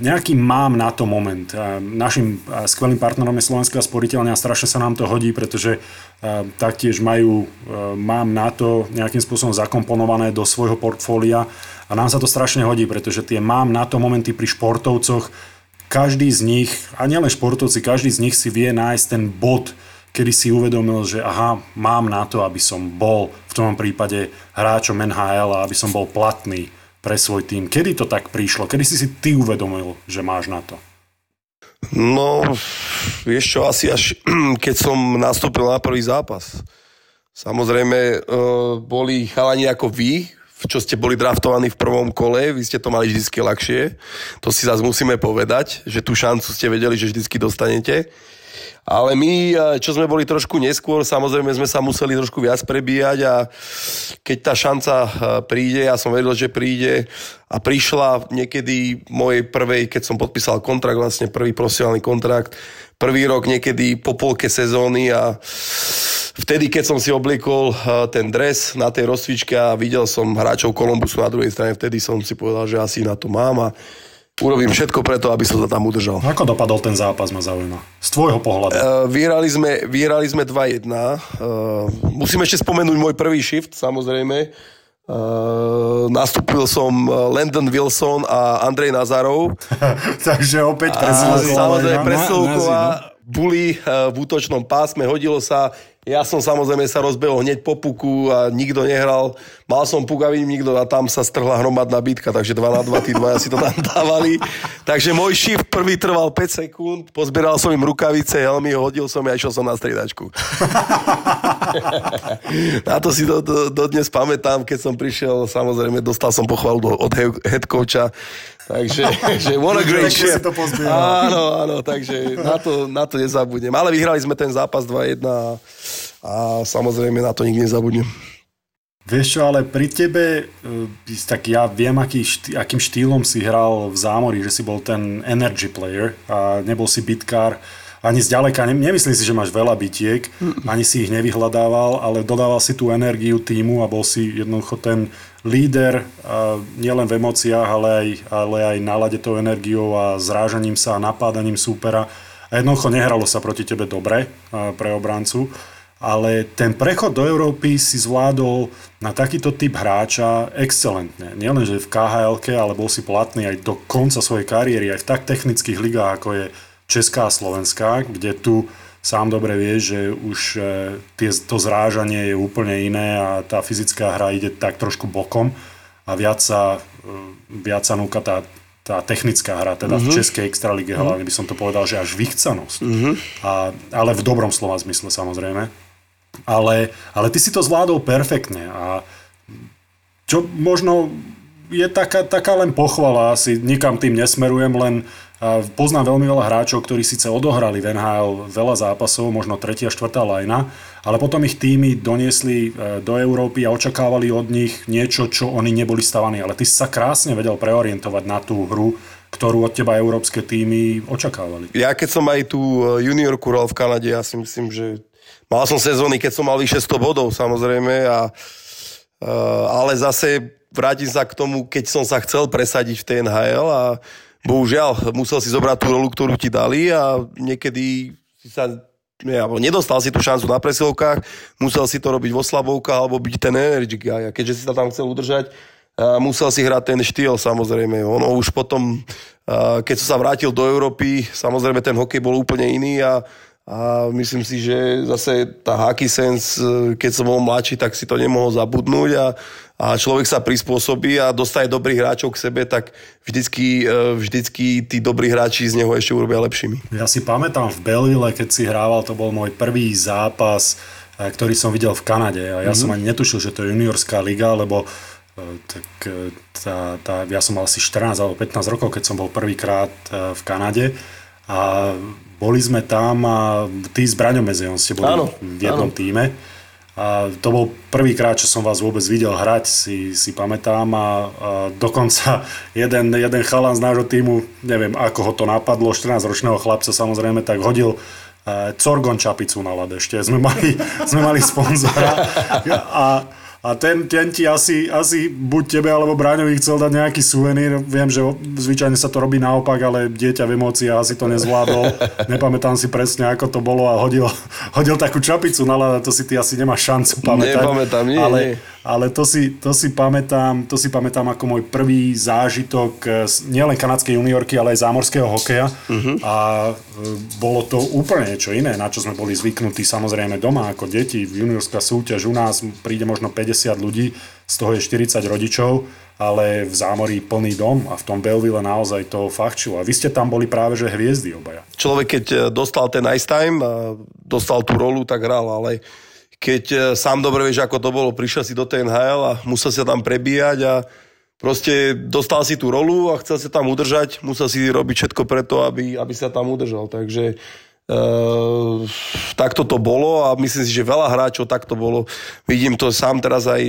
Nejaký mám na to moment. Našim skvelým partnerom je Slovenská sporiteľňa a strašne sa nám to hodí, pretože taktiež majú mám na to nejakým spôsobom zakomponované do svojho portfólia a nám sa to strašne hodí, pretože tie mám na to momenty pri športovcoch, každý z nich, a nielen športovci, každý z nich si vie nájsť ten bod, kedy si uvedomil, že aha, mám na to, aby som bol v tom prípade hráčom NHL a aby som bol platný pre svoj tým. Kedy to tak prišlo? Kedy si si ty uvedomil, že máš na to? No, vieš čo, asi až *clears throat* keď som nastúpil na prvý zápas. Samozrejme, e, boli chalani ako vy, čo ste boli draftovaní v prvom kole, vy ste to mali vždy ľahšie. To si zase musíme povedať, že tú šancu ste vedeli, že vždy dostanete. Ale my, e, čo sme boli trošku neskôr, samozrejme sme sa museli trošku viac prebíjať a keď tá šanca e, príde, ja som vedel, že príde a prišla niekedy mojej prvej, keď som podpísal kontrakt, vlastne prvý profesionálny kontrakt, prvý rok niekedy po polke sezóny a vtedy, keď som si obliekol e, ten dres na tej rozcvičke a videl som hráčov Kolumbusu na druhej strane, vtedy som si povedal, že asi na to mám a urobím všetko preto, aby som sa tam udržal. Ako dopadol ten zápas, ma zaujíma. Z tvojho pohľadu. Uh, vyhrali sme, vyhrali sme 2-1. Uh, musím ešte spomenúť môj prvý shift, samozrejme. Uh, nastúpil som Landon Wilson a Andrej Nazarov. *laughs* Takže opäť presilovková. Samozrejme, presilovková. Buli uh, v útočnom pásme, hodilo sa ja som samozrejme sa rozbehol hneď po puku a nikto nehral. Mal som puk a vidím nikto a tam sa strhla hromadná bitka, takže 2 na 2, tí dvaja si to tam *laughs* dávali. Takže môj shift prvý trval 5 sekúnd, pozbieral som im rukavice, helmy, hodil som a išiel som na striedačku. *laughs* na to si do, do, do, dnes pamätám, keď som prišiel, samozrejme dostal som pochvalu od head coacha, Takže *laughs* že what a great shit. to áno, áno, takže na to, na to nezabudnem. Ale vyhrali sme ten zápas 2-1 a, a samozrejme na to nikdy nezabudnem. Vieš čo, ale pri tebe, e, tak ja viem, aký štý, akým štýlom si hral v zámori, že si bol ten energy player a nebol si bitkár ani zďaleka, ne, nemyslím si, že máš veľa bitiek, ani si ich nevyhľadával, ale dodával si tú energiu týmu a bol si jednoducho ten líder nielen v emóciách, ale aj, ale aj nálade tou energiou a zrážaním sa a napádaním súpera. A jednoducho nehralo sa proti tebe dobre pre obrancu, ale ten prechod do Európy si zvládol na takýto typ hráča excelentne. Nielen, že v KHL, ale bol si platný aj do konca svojej kariéry, aj v tak technických ligách, ako je Česká a Slovenská, kde tu sám dobre vie, že už e, tie, to zrážanie je úplne iné a tá fyzická hra ide tak trošku bokom a viac sa, e, viac sa núka tá, tá technická hra, teda uh-huh. v mhm. českej extralíge uh-huh. hlavne by som to povedal, že až vychcanosť. Uh-huh. A, ale v dobrom slova zmysle samozrejme. Ale, ale ty si to zvládol perfektne a čo možno je taká, taká len pochvala, asi nikam tým nesmerujem, len Poznám veľmi veľa hráčov, ktorí síce odohrali v NHL veľa zápasov, možno tretia, štvrtá lajna, ale potom ich týmy doniesli e, do Európy a očakávali od nich niečo, čo oni neboli stavaní. Ale ty si sa krásne vedel preorientovať na tú hru, ktorú od teba európske týmy očakávali. Ja keď som aj tú e, juniorku hral v Kanade, ja si myslím, že mal som sezóny, keď som mal vyše 100 bodov samozrejme, a, e, ale zase vrátim sa k tomu, keď som sa chcel presadiť v TNHL a bohužiaľ musel si zobrať tú rolu, ktorú ti dali a niekedy si sa alebo nedostal si tú šancu na presilovkách, musel si to robiť vo slabovkách alebo byť ten energy guy. A keďže si sa tam chcel udržať, musel si hrať ten štýl samozrejme. Ono už potom, keď som sa vrátil do Európy, samozrejme ten hokej bol úplne iný a a myslím si, že zase tá hockey sense, keď som bol mladší, tak si to nemohol zabudnúť a, a človek sa prispôsobí a dostaje dobrých hráčov k sebe, tak vždycky, e, vždycky tí dobrí hráči z neho ešte urobia lepšími. Ja si pamätám v Belleville, keď si hrával, to bol môj prvý zápas, e, ktorý som videl v Kanade a ja mm-hmm. som ani netušil, že to je juniorská liga, lebo e, tak tá, tá, ja som mal asi 14 alebo 15 rokov, keď som bol prvýkrát v Kanade a boli sme tam a ty s Braňom Mezejon ste boli áno, v jednom áno. týme. A to bol prvýkrát, čo som vás vôbec videl hrať, si, si pamätám a, a dokonca *laughs* jeden, jeden chalan z nášho týmu, neviem ako ho to napadlo, 14-ročného chlapca samozrejme, tak hodil uh, Corgon čapicu na ľad ešte. Sme mali, *laughs* sme mali sponzora a a ten, ten ti asi, asi buď tebe alebo Bráňovi chcel dať nejaký suvenír. Viem, že zvyčajne sa to robí naopak, ale dieťa v emóciách asi to nezvládol. *laughs* Nepamätám si presne, ako to bolo a hodil, hodil takú čapicu na lada, to si ty asi nemáš šancu pamätať. Nepamätám, nie, ale, nie. Ale to, si, to, si pamätám, to si pamätám ako môj prvý zážitok z nielen kanadskej juniorky, ale aj zámorského hokeja. Uh-huh. A e, bolo to úplne niečo iné, na čo sme boli zvyknutí samozrejme doma ako deti. Juniorská súťaž u nás príde možno 50 50 ľudí, z toho je 40 rodičov, ale v zámorí plný dom a v tom Belville naozaj to fachčilo. A vy ste tam boli práve že hviezdy obaja. Človek, keď e, dostal ten ice time, dostal tú rolu, tak hral, ale keď e, sám dobre vieš, ako to bolo, prišiel si do tej NHL a musel sa tam prebíjať a proste dostal si tú rolu a chcel sa tam udržať, musel si robiť všetko preto, aby, aby sa tam udržal. Takže Uh, takto to bolo a myslím si, že veľa hráčov takto bolo. Vidím to sám teraz aj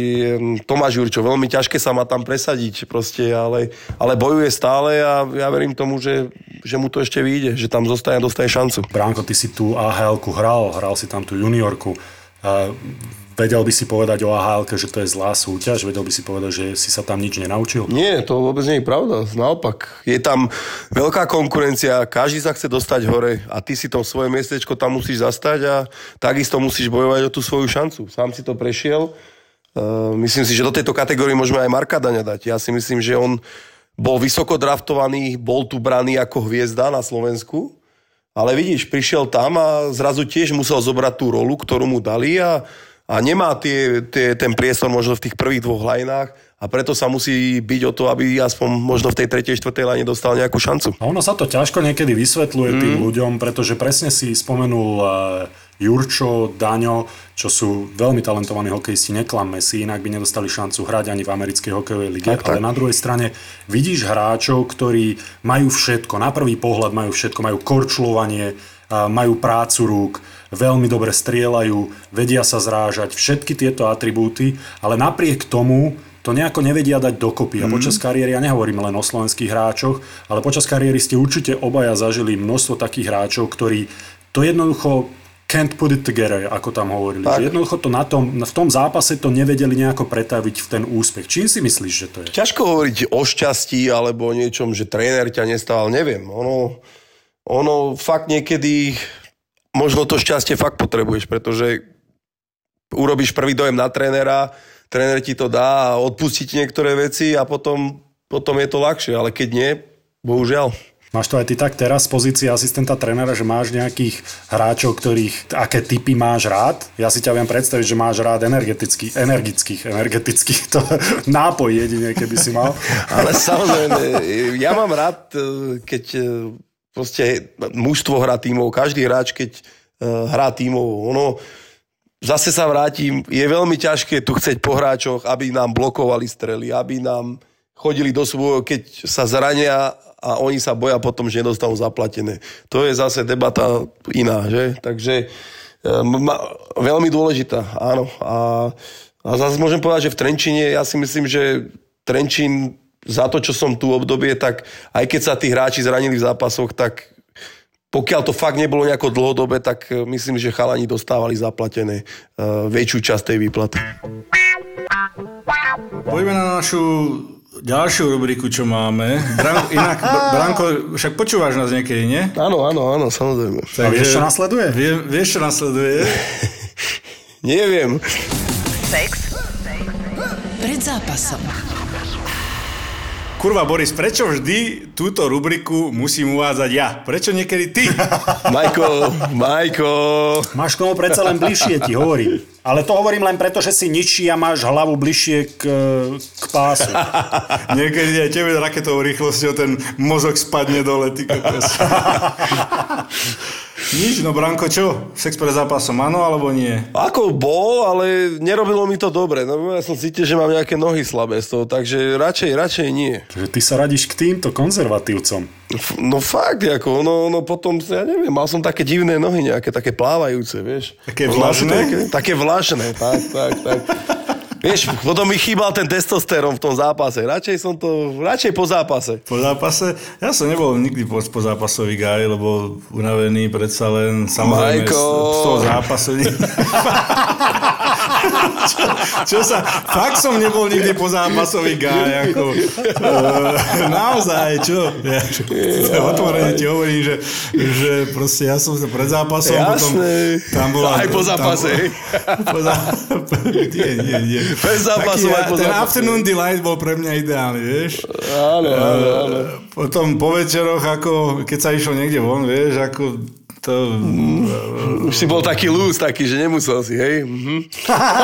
Tomáš Jurčo, veľmi ťažké sa má tam presadiť proste, ale, ale bojuje stále a ja verím tomu, že, že mu to ešte vyjde, že tam zostane a dostane šancu. Bránko, ty si tú AHL-ku hral, hral si tam tú juniorku. Vedel by si povedať o ahl že to je zlá súťaž? Vedel by si povedať, že si sa tam nič nenaučil? Nie, to vôbec nie je pravda. Naopak, je tam veľká konkurencia, každý sa chce dostať hore a ty si to svoje miestečko tam musíš zastať a takisto musíš bojovať o tú svoju šancu. Sám si to prešiel. Uh, myslím si, že do tejto kategórie môžeme aj Marka Daňa dať. Ja si myslím, že on bol vysoko draftovaný, bol tu braný ako hviezda na Slovensku, ale vidíš, prišiel tam a zrazu tiež musel zobrať tú rolu, ktorú mu dali a a nemá tie, tie, ten priestor možno v tých prvých dvoch lajnách a preto sa musí byť o to, aby aspoň možno v tej tretej, štvrtej lajne dostal nejakú šancu. A ono sa to ťažko niekedy vysvetľuje mm. tým ľuďom, pretože presne si spomenul uh, Jurčo, Daňo, čo sú veľmi talentovaní hokejisti, neklamme si, inak by nedostali šancu hrať ani v americkej hokejovej lige. Tak, tak. Ale na druhej strane vidíš hráčov, ktorí majú všetko, na prvý pohľad majú všetko, majú korčľovanie, majú prácu rúk, veľmi dobre strieľajú, vedia sa zrážať, všetky tieto atribúty, ale napriek tomu to nejako nevedia dať dokopy. A mhm. počas kariéry, ja nehovorím len o slovenských hráčoch, ale počas kariéry ste určite obaja zažili množstvo takých hráčov, ktorí to jednoducho can't put it together, ako tam hovorili. Že jednoducho to na tom, v tom zápase to nevedeli nejako pretaviť v ten úspech. Čím si myslíš, že to je? Ťažko hovoriť o šťastí alebo o niečom, že tréner ťa nestával, neviem. Ono, ono fakt niekedy možno to šťastie fakt potrebuješ, pretože urobíš prvý dojem na trénera, tréner ti to dá a odpustí ti niektoré veci a potom, potom je to ľahšie, ale keď nie, bohužiaľ. Máš to aj ty tak teraz z pozície asistenta trénera, že máš nejakých hráčov, ktorých, aké typy máš rád? Ja si ťa viem predstaviť, že máš rád energetických, energických, energetických, to *laughs* nápoj jedine, keby si mal. *laughs* Ale samozrejme, ja mám rád, keď proste mužstvo hrá tímov, každý hráč, keď uh, hrá tímov, ono zase sa vrátim, je veľmi ťažké tu chceť po hráčoch, aby nám blokovali strely, aby nám chodili do svojho, keď sa zrania a oni sa boja potom, že nedostanú zaplatené. To je zase debata iná, že? Takže ma, veľmi dôležitá, áno. A, a zase môžem povedať, že v Trenčine, ja si myslím, že Trenčín za to, čo som tu obdobie, tak aj keď sa tí hráči zranili v zápasoch, tak pokiaľ to fakt nebolo nejako dlhodobé, tak e, myslím, že chalani dostávali zaplatené uh, väčšiu časť tej výplaty. Poďme na našu ďalšiu rubriku, čo máme. Bran- *laughs* inak, Branko, však počúvaš nás niekedy, nie? Áno, áno, áno, samozrejme. Tak, A vieš, čo nasleduje? Vie, vieš, čo nasleduje? *laughs* Neviem. Sex. Pred zápasom. Kurva Boris, prečo vždy túto rubriku musím uvádzať ja? Prečo niekedy ty? *laughs* Majko, Majko. Máš k tomu predsa len bližšie, ti hovorím. Ale to hovorím len preto, že si ničí a máš hlavu bližšie k, k pásu. *laughs* Niekedy aj tebe raketovou rýchlosťou ten mozog spadne dole, ty *laughs* Nič, no Branko, čo? Sex pred zápasom, áno alebo nie? Ako bol, ale nerobilo mi to dobre. No, ja som cítil, že mám nejaké nohy slabé z toho, takže radšej, radšej nie. Ty sa radíš k týmto konzervatívcom. No fakt, ako, no, no potom, ja neviem, mal som také divné nohy, nejaké také plávajúce, vieš. Také vlažné? Také, také vlažné, tak, tak, tak. *laughs* Vieš, potom mi chýbal ten testosterón v tom zápase. Radšej som to, radšej po zápase. Po zápase? Ja som nebol nikdy po, po zápasový gaj, lebo unavený predsa len samozrejme Majko. z toho zápasu. *laughs* čo, čo sa, fakt som nebol nikdy po zápasový gaj. Ako, uh, naozaj, čo? Ja, otvorene ti hovorím, že, že proste ja som sa pred zápasom, potom Jasné. tam bola... Aj po zápase. Tam, po zá... *laughs* nie, nie, nie. Bez zápasu, aj po ten zápase. afternoon delight bol pre mňa ideálny, vieš? Áno, áno, áno. Potom po večeroch, ako keď sa išlo niekde von, vieš, ako to... Už si bol taký lúz, taký, že nemusel si, hej? Mhm.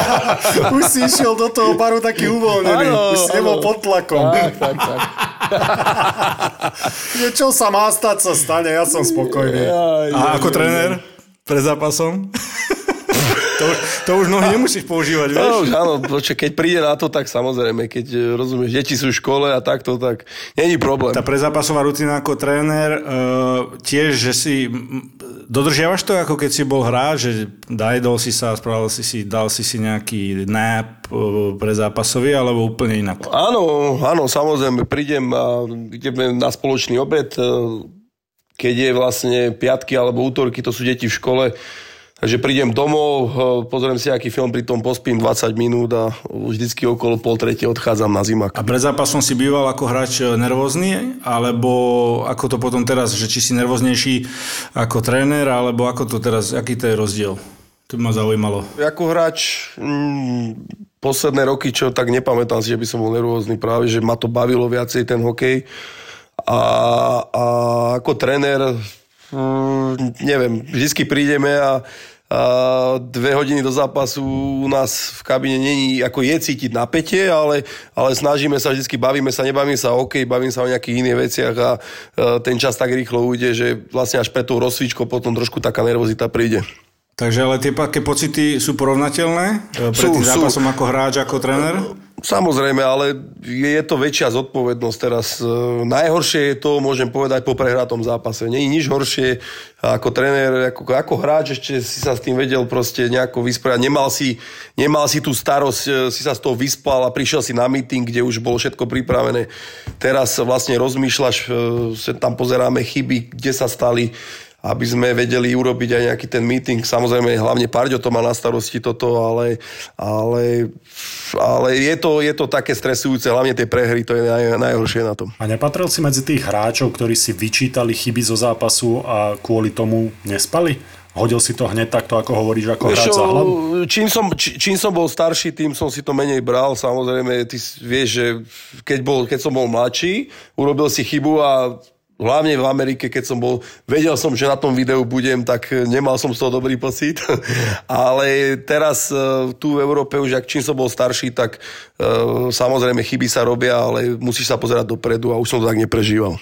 *laughs* Už si išiel do toho baru taký uvoľnený. Áno, Už si nebol áno. pod tlakom. Tak, tak, tak. *laughs* Čo sa má stať, sa stane. Ja som spokojný. Aj, A ako tréner pred zápasom? To, už, to už nohy nemusíš používať, vieš? No, už áno, keď príde na to, tak samozrejme, keď e, rozumieš, deti sú v škole a takto, tak není problém. Tá prezápasová rutina ako tréner, uh, tiež, že si... Dodržiavaš to, ako keď si bol hráč, že dajedol si sa, spravil si si, dal si si nejaký nap uh, prezápasový, alebo úplne inak? Áno, áno, samozrejme, prídem a ideme na spoločný obed, e, keď je vlastne piatky alebo útorky, to sú deti v škole, takže prídem domov, e, pozriem si aký film, pri tom pospím 20 minút a vždycky okolo pol tretie odchádzam na zimak. A pred zápasom si býval ako hráč e, nervózny, alebo ako to potom teraz, že či si nervóznejší ako tréner, alebo ako to teraz, aký to je rozdiel? To by ma zaujímalo. Ako hráč mm, posledné roky, čo tak nepamätám si, že by som bol nervózny, práve že ma to bavilo viacej ten hokej. A, a ako tréner, mm, neviem, vždycky prídeme a dve hodiny do zápasu u nás v kabine není, ako je cítiť napätie, ale, ale snažíme sa vždycky, bavíme sa, nebavíme sa o hokej, bavíme sa o nejakých iných veciach a, a ten čas tak rýchlo ujde, že vlastne až pred tou rozsvičkou potom trošku taká nervozita príde. Takže ale tie také pocity sú porovnateľné e, pred Sú, tým sú. zápasom ako hráč, ako tréner? Samozrejme, ale je to väčšia zodpovednosť teraz. E, Najhoršie je to, môžem povedať, po prehratom zápase. Nie je nič horšie ako tréner, ako, ako hráč, ešte si sa s tým vedel proste nejako vysporiadať. Nemal si, nemal si tú starosť, e, si sa z toho vyspal a prišiel si na meeting, kde už bolo všetko pripravené. Teraz vlastne rozmýšľaš, tam pozeráme chyby, kde sa stali aby sme vedeli urobiť aj nejaký ten meeting. Samozrejme, hlavne Parďo to má na starosti toto, ale, ale, ale je, to, je to také stresujúce, hlavne tie prehry, to je naj, najhoršie na tom. A nepatril si medzi tých hráčov, ktorí si vyčítali chyby zo zápasu a kvôli tomu nespali? Hodil si to hneď takto, ako hovoríš, ako hráč za hlavu? čím, som, či, čím som bol starší, tým som si to menej bral. Samozrejme, ty vieš, že keď, bol, keď som bol mladší, urobil si chybu a hlavne v Amerike, keď som bol, vedel som, že na tom videu budem, tak nemal som z toho dobrý pocit. *laughs* Ale teraz e, tu v Európe už, ak čím som bol starší, tak e, samozrejme chyby sa robia, ale musíš sa pozerať dopredu a už som to tak neprežíval.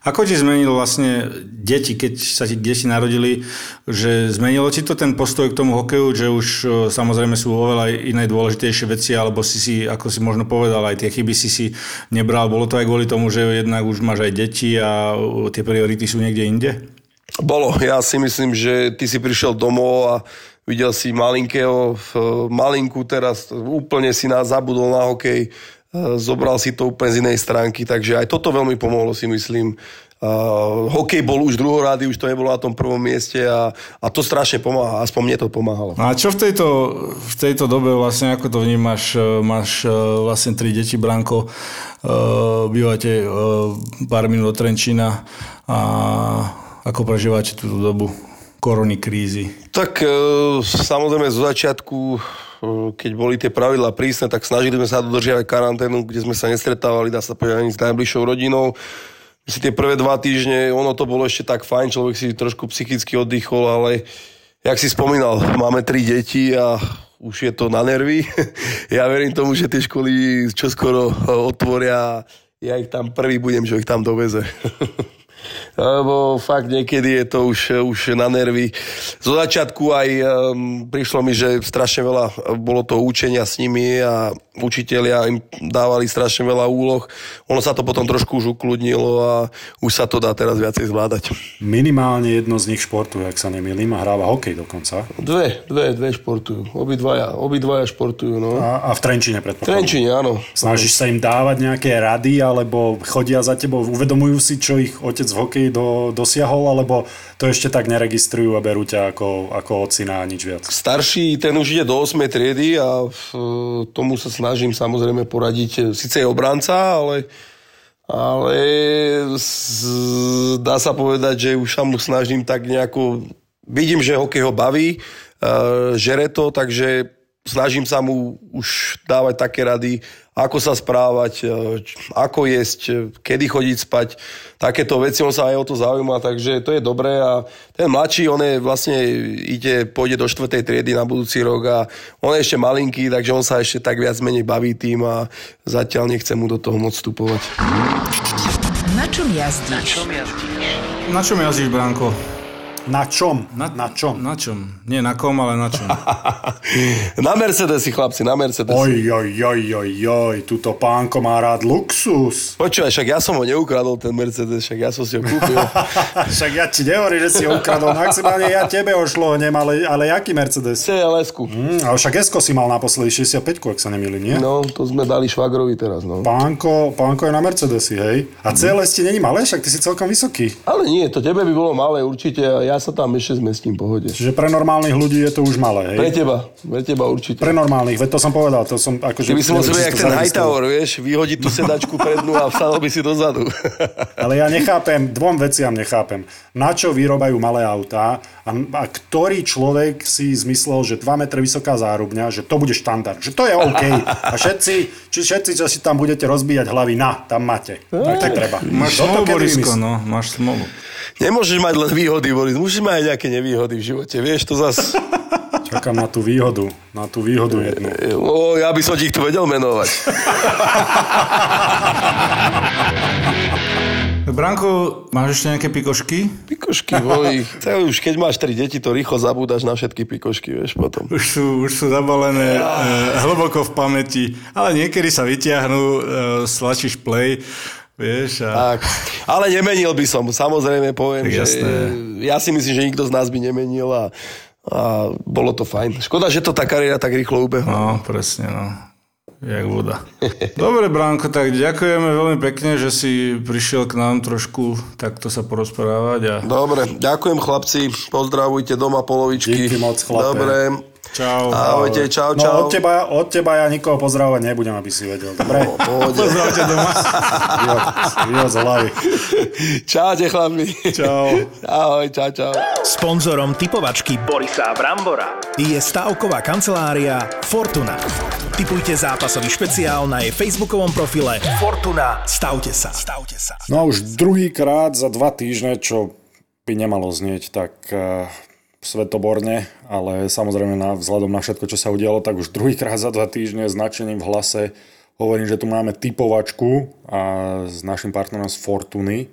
Ako ti zmenilo vlastne deti, keď sa ti deti narodili, že zmenilo ti to ten postoj k tomu hokeju, že už e, samozrejme sú oveľa iné dôležitejšie veci, alebo si si, ako si možno povedal, aj tie chyby si si nebral. Bolo to aj kvôli tomu, že jednak už máš aj deti a e, tie priority sú niekde inde? Bolo. Ja si myslím, že ty si prišiel domov a videl si malinkého, eh, malinku teraz, úplne si nás zabudol na hokej, zobral si to úplne z inej stránky, takže aj toto veľmi pomohlo, si myslím. Uh, hokej bol už druhorády, už to nebolo na tom prvom mieste a, a to strašne pomáha, aspoň mne to pomáhalo. No a čo v tejto, v tejto dobe vlastne, ako to vnímaš, e, máš vlastne tri deti, Branko, e, bývate e, pár minút od Trenčína a ako prežívate túto dobu korony krízy? Tak samozrejme zo začiatku, keď boli tie pravidlá prísne, tak snažili sme sa dodržiavať karanténu, kde sme sa nestretávali, dá sa povedať, ani s najbližšou rodinou. Si tie prvé dva týždne, ono to bolo ešte tak fajn, človek si trošku psychicky oddychol, ale jak si spomínal, máme tri deti a už je to na nervy. *laughs* Ja verím tomu, že tie školy čoskoro otvoria ja ich tam prvý budem, že ich tam doveze. *laughs* lebo fakt niekedy je to už, už na nervy. Zo začiatku aj um, prišlo mi, že strašne veľa bolo to učenia s nimi a učitelia im dávali strašne veľa úloh. Ono sa to potom trošku už ukludnilo a už sa to dá teraz viacej zvládať. Minimálne jedno z nich športuje, ak sa nemýlim, a hráva hokej dokonca. Dve, dve, dve športujú. Obidvaja, obidvaja športujú. No. A, a v Trenčine predpokladám. Trenčine, áno. Snažíš sa im dávať nejaké rady, alebo chodia za tebou, uvedomujú si, čo ich otec v hokeji do, dosiahol, alebo to ešte tak neregistrujú a berú ťa ako, ako ocina a nič viac. Starší, ten už ide do 8. triedy a v, tomu sa snažím samozrejme poradiť. Sice je obranca, ale, ale z, dá sa povedať, že už sa mu snažím tak nejako... Vidím, že hokej ho baví, uh, žere to, takže snažím sa mu už dávať také rady, ako sa správať, e, ako jesť, e, kedy chodiť spať. Takéto veci, on sa aj o to zaujíma, takže to je dobré. A ten mladší, on je vlastne ide, pôjde do štvrtej triedy na budúci rok a on je ešte malinký, takže on sa ešte tak viac menej baví tým a zatiaľ nechce mu do toho moc vstupovať. Na čom jazdíš? Na čom jazdíš, Branko? Na čom? Na, na čom? Na čom? Nie na kom, ale na čom. *laughs* na Mercedesy, chlapci, na Mercedesy. Oj, oj, oj, oj, oj, tuto pánko má rád luxus. Počúvaj, však ja som ho neukradol, ten Mercedes, však ja som si ho kúpil. *laughs* Však ja ti nehovorím, že si ho ukradol. Maximálne ja tebe ho šlohnem, ale, ale jaký Mercedes? CLS-ku. Hm, ale však Esko si mal naposledy 65 ak sa nemýlim, nie? No, to sme dali švagrovi teraz, no. Pánko, pánko je na Mercedesi, hej? A CLS ti není malé, však ty si celkom vysoký. Ale nie, to tebe by bolo malé určite a ja sa tam ešte zmestím v pohode. Čiže pre normálnych ľudí je to už malé, hej? Pre teba, pre teba určite. Pre normálnych, veď to som povedal, to som akože... Ty by si musel byť ten. Hightower, vieš, vyhodiť tú sedačku prednú a vstanul by si dozadu. *laughs* Ale ja nechápem, dvom veciam nechápem. Na čo vyrobajú malé autá a, a ktorý človek si zmyslel, že 2 metre vysoká zárubňa, že to bude štandard, že to je OK. A všetci, či všetci, čo si tam budete rozbíjať hlavy, na, tam máte. Tak, tak treba. Máš smolu, Borisko, no. Máš smolu. Nemôžeš mať len výhody, Boris, musíš mať aj nejaké nevýhody v živote, vieš, to zas... *laughs* Čakám na tú výhodu, na tú výhodu jednu. O, ja by som ti ich tu vedel menovať. *laughs* Branko, máš ešte nejaké pikošky? Pikošky, boli. *laughs* Už keď máš tri deti, to rýchlo zabúdaš na všetky pikošky, vieš, potom. Už sú, už sú zabalené e, hlboko v pamäti, ale niekedy sa vyťahnú, e, slačíš play, vieš. A... Tak. Ale nemenil by som, samozrejme poviem, Tak že jasné. ja si myslím, že nikto z nás by nemenil a, a bolo to fajn. Škoda, že to tá kariéra tak rýchlo ubehla. No, presne, no. Jak voda. Dobre, Bránko, tak ďakujeme veľmi pekne, že si prišiel k nám trošku takto sa porozprávať. A... Dobre, ďakujem chlapci, pozdravujte doma polovičky. Díky moc, chlape. Dobre, Čau. ahojte, čau, No čau. od teba, od teba ja nikoho pozdravovať nebudem, aby si vedel. Dobre? Pohode. *laughs* Pozdravte doma. Vyhod z hlavy. Čaute chlapi. Čau. Ahoj, čau, čau. Sponzorom typovačky Borisa Brambora je stavková kancelária Fortuna. Typujte zápasový špeciál na jej facebookovom profile Fortuna. Stavte sa. Stavte sa. No a už druhýkrát za dva týždne, čo by nemalo znieť tak uh, svetoborne, ale samozrejme na, vzhľadom na všetko, čo sa udialo, tak už druhýkrát za dva týždne s nadšením v hlase hovorím, že tu máme typovačku a s našim partnerom z Fortuny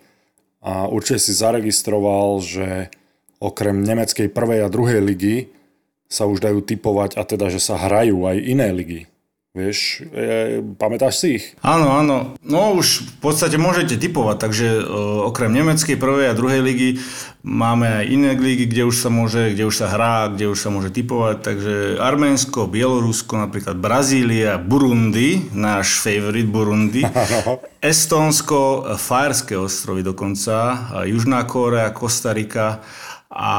a určite si zaregistroval, že okrem nemeckej prvej a druhej ligy sa už dajú typovať a teda, že sa hrajú aj iné ligy. Vieš, e, pamätáš si ich? Áno, áno. No už v podstate môžete typovať, takže e, okrem nemeckej prvej a druhej ligy máme aj iné ligy, kde už sa môže, kde už sa hrá, kde už sa môže typovať. Takže Arménsko, Bielorusko, napríklad Brazília, Burundi, náš favorite Burundi, *laughs* Estónsko, Fajerské ostrovy dokonca, Južná Kórea, Kostarika a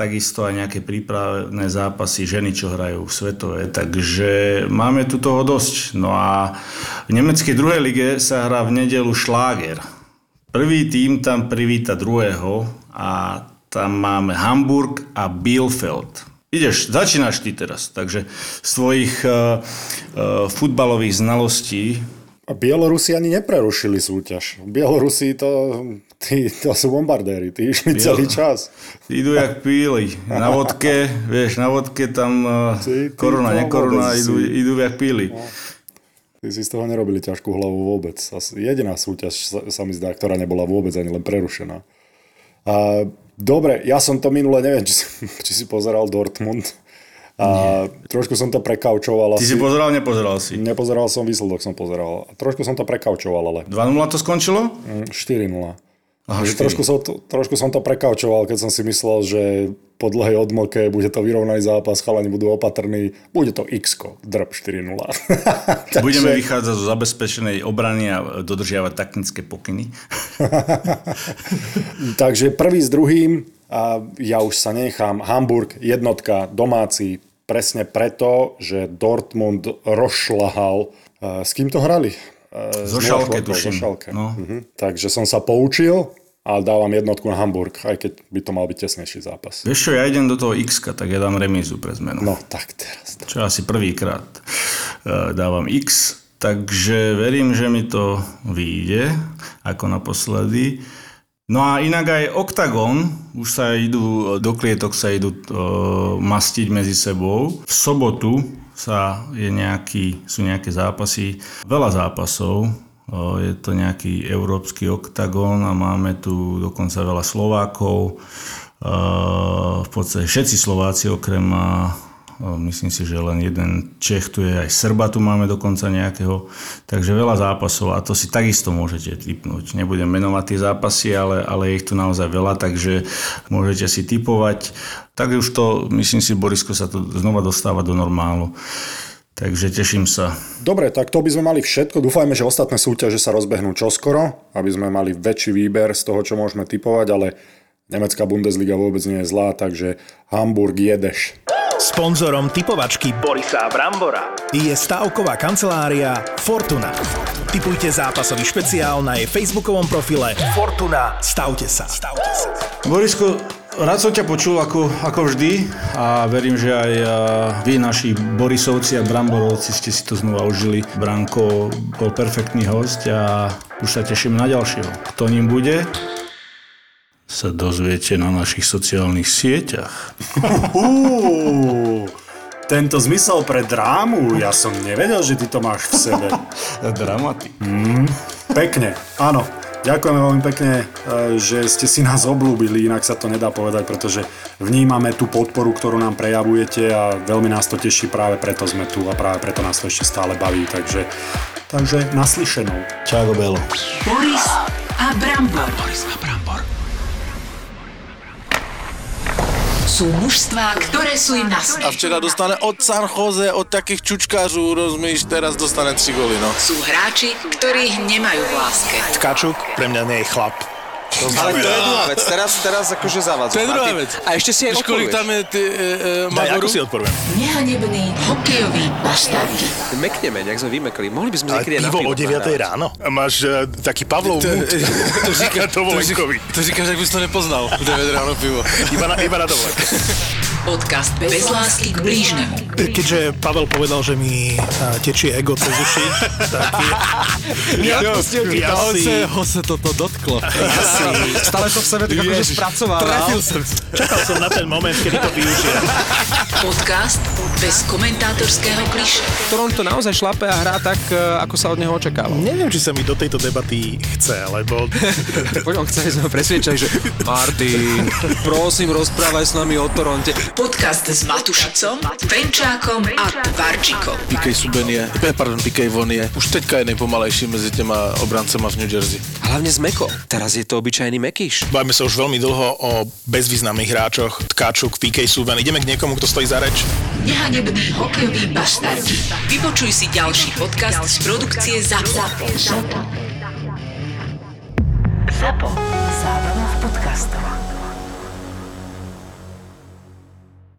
takisto aj nejaké prípravné zápasy ženy, čo hrajú v svetové. Takže máme tu toho dosť. No a v nemeckej druhej lige sa hrá v nedelu šláger. Prvý tým tam privíta druhého a tam máme Hamburg a Bielefeld. Ideš, začínaš ty teraz, takže z tvojich uh, uh, futbalových znalostí A Bielorusi ani neprerušili súťaž. Bielorusi to, tí, to sú bombardéri, tí išli Biel- celý čas. Idú jak píli. Na vodke, vieš, na vodke tam eh, Ty- ty to nekoruna, vôbec idú, si- idú jak píli. Tí si z toho nerobili ťažkú hlavu vôbec. Asi jediná súťaž sa, sa mi zdá, ktorá nebola vôbec ani len prerušená. A, dobre, ja som to minule, neviem, či si, *laughs* či si pozeral Dortmund. A trošku som to prekaučoval. Ty asi. si pozeral, nepozeral si. Nepozeral som výsledok, som pozeral. Trošku som to prekaučoval, ale 2-0 to skončilo? mm, 4-0. Aha, Takže 4. trošku, som to, trošku som to prekaučoval, keď som si myslel, že po dlhej odmlke bude to vyrovnaný zápas, chalani budú opatrní. Bude to x drb 4-0. *laughs* Takže- Budeme vychádzať zo zabezpečenej obrany a dodržiavať taktické pokyny. *laughs* Takže prvý s druhým, a ja už sa nechám. Hamburg, jednotka, domáci, presne preto, že Dortmund rozšlahal. E, S kým to hrali? E, Zo Nulou štvorkou, tuším. Schalke. No. Mhm. Takže som sa poučil a dávam jednotku na Hamburg, aj keď by to mal byť tesnejší zápas. Vieš čo, ja idem do toho x tak ja dám remízu pre zmenu. No tak teraz. Čo asi prvýkrát eh, dávam x, takže verím, že mi to vyjde, ako naposledy. No a inak aj Octagon, už sa idú, do klietok sa idú uh, mastiť medzi sebou. V sobotu sa je nejaký, sú nejaké zápasy, veľa zápasov, O, Je to nejaký európsky oktagón a máme tu dokonca veľa Slovákov. E, V podstate všetci Slováci okrem myslím si, že len jeden Čech tu je, aj Srba tu máme dokonca nejakého. Takže veľa zápasov a to si takisto môžete typnúť. Nebudem menovať tie zápasy, ale, ale je ich tu naozaj veľa, takže môžete si typovať. Tak už to, myslím si, Borisko sa to znova dostáva do normálu. Takže teším sa. Dobre, tak to by sme mali všetko. Dúfajme, že ostatné súťaže sa rozbehnú čoskoro, aby sme mali väčší výber z toho, čo môžeme typovať, ale nemecká Bundesliga vôbec nie je zlá, takže Hamburg jedeš. Sponzorom typovačky Borisa Brambora je stavková kancelária Fortuna. Typujte zápasový špeciál na jej facebookovom profile Fortuna. Stavte sa. Stavte sa. Borisko, rád som ťa počul ako, ako vždy a verím, že aj vy, naši Borisovci a Bramborovci, ste si to znova užili. Branko bol perfektný host a už sa teším na ďalšieho. Kto ním bude? Sa dozviete na našich sociálnych sieťach. Uú, tento zmysel pre drámu, ja som nevedel, že ty to máš v sebe. *laughs* Dramatik. Pekne, áno. Ďakujeme veľmi pekne, e, že ste si nás oblúbili, inak sa to nedá povedať, pretože vnímame tú podporu, ktorú nám prejavujete a veľmi nás to teší, práve preto sme tu a práve preto nás to ešte stále baví, takže, takže naslyšenou. Čau, Belo. Boris a Brambor. Sú mužstvá, ktoré sú im na A včera dostane od San Jose, od takých čučkářů, rozumíš, teraz dostane 3 goly, no. Sú hráči, ktorých nemajú v láske. Tkačuk pre mňa nie je chlap. Ale to je druhá vec, teraz, teraz akože zavadza. To je druhá vec. A ešte si aj Víš, kolik tam je ty, e, e, Daj, ako Magoru? si odporujem. Nehanebný hokejový baštard. Mekneme, jak sme vymekli. Mohli by sme niekedy aj na pivo o 9 nahrávať. ráno. Máš uh, taký Pavlov To, mood. *laughs* to, říká, to, Dovolenkový. říká, to říkáš, jak bys to nepoznal. 9 ráno pivo. Iba na, iba na dovolenke. *laughs* Podcast bez lásky k blížnemu. Keďže Pavel povedal, že mi tečie ego cez uši, *laughs* tak ja, ja, On si, se, ho se toto dotklo. Stále to v sebe tak akože spracoval. Trafil som. čakal som na ten moment, kedy to využijem. Podcast bez komentátorského kliše. Ktorom to naozaj šlape a hrá tak, e, ako sa od neho očakávalo. Neviem, či sa mi do tejto debaty chce, lebo *laughs* Poďom, chceli sme ho presviečať, že Martin, prosím, rozprávaj s nami o Toronte. Podcast s Matušicom, Fenčákom a Tvarčikom. Pikej Suben je, pardon, Pikej Von je už teďka je nejpomalejší mezi těma obrancema v New Jersey. Hlavne z Meko. Teraz je to obyčajný Mekíš. bavíme sa už veľmi dlho o bezvýznamných hráčoch, Tkáčuk, PK Subban. Ideme k niekomu, kto stojí za reč. Nehanebný hokejový baštard. Vypočuj si ďalší podcast z produkcie ZAPO. ZAPO. ZAPO. Zábrná v podcastovách.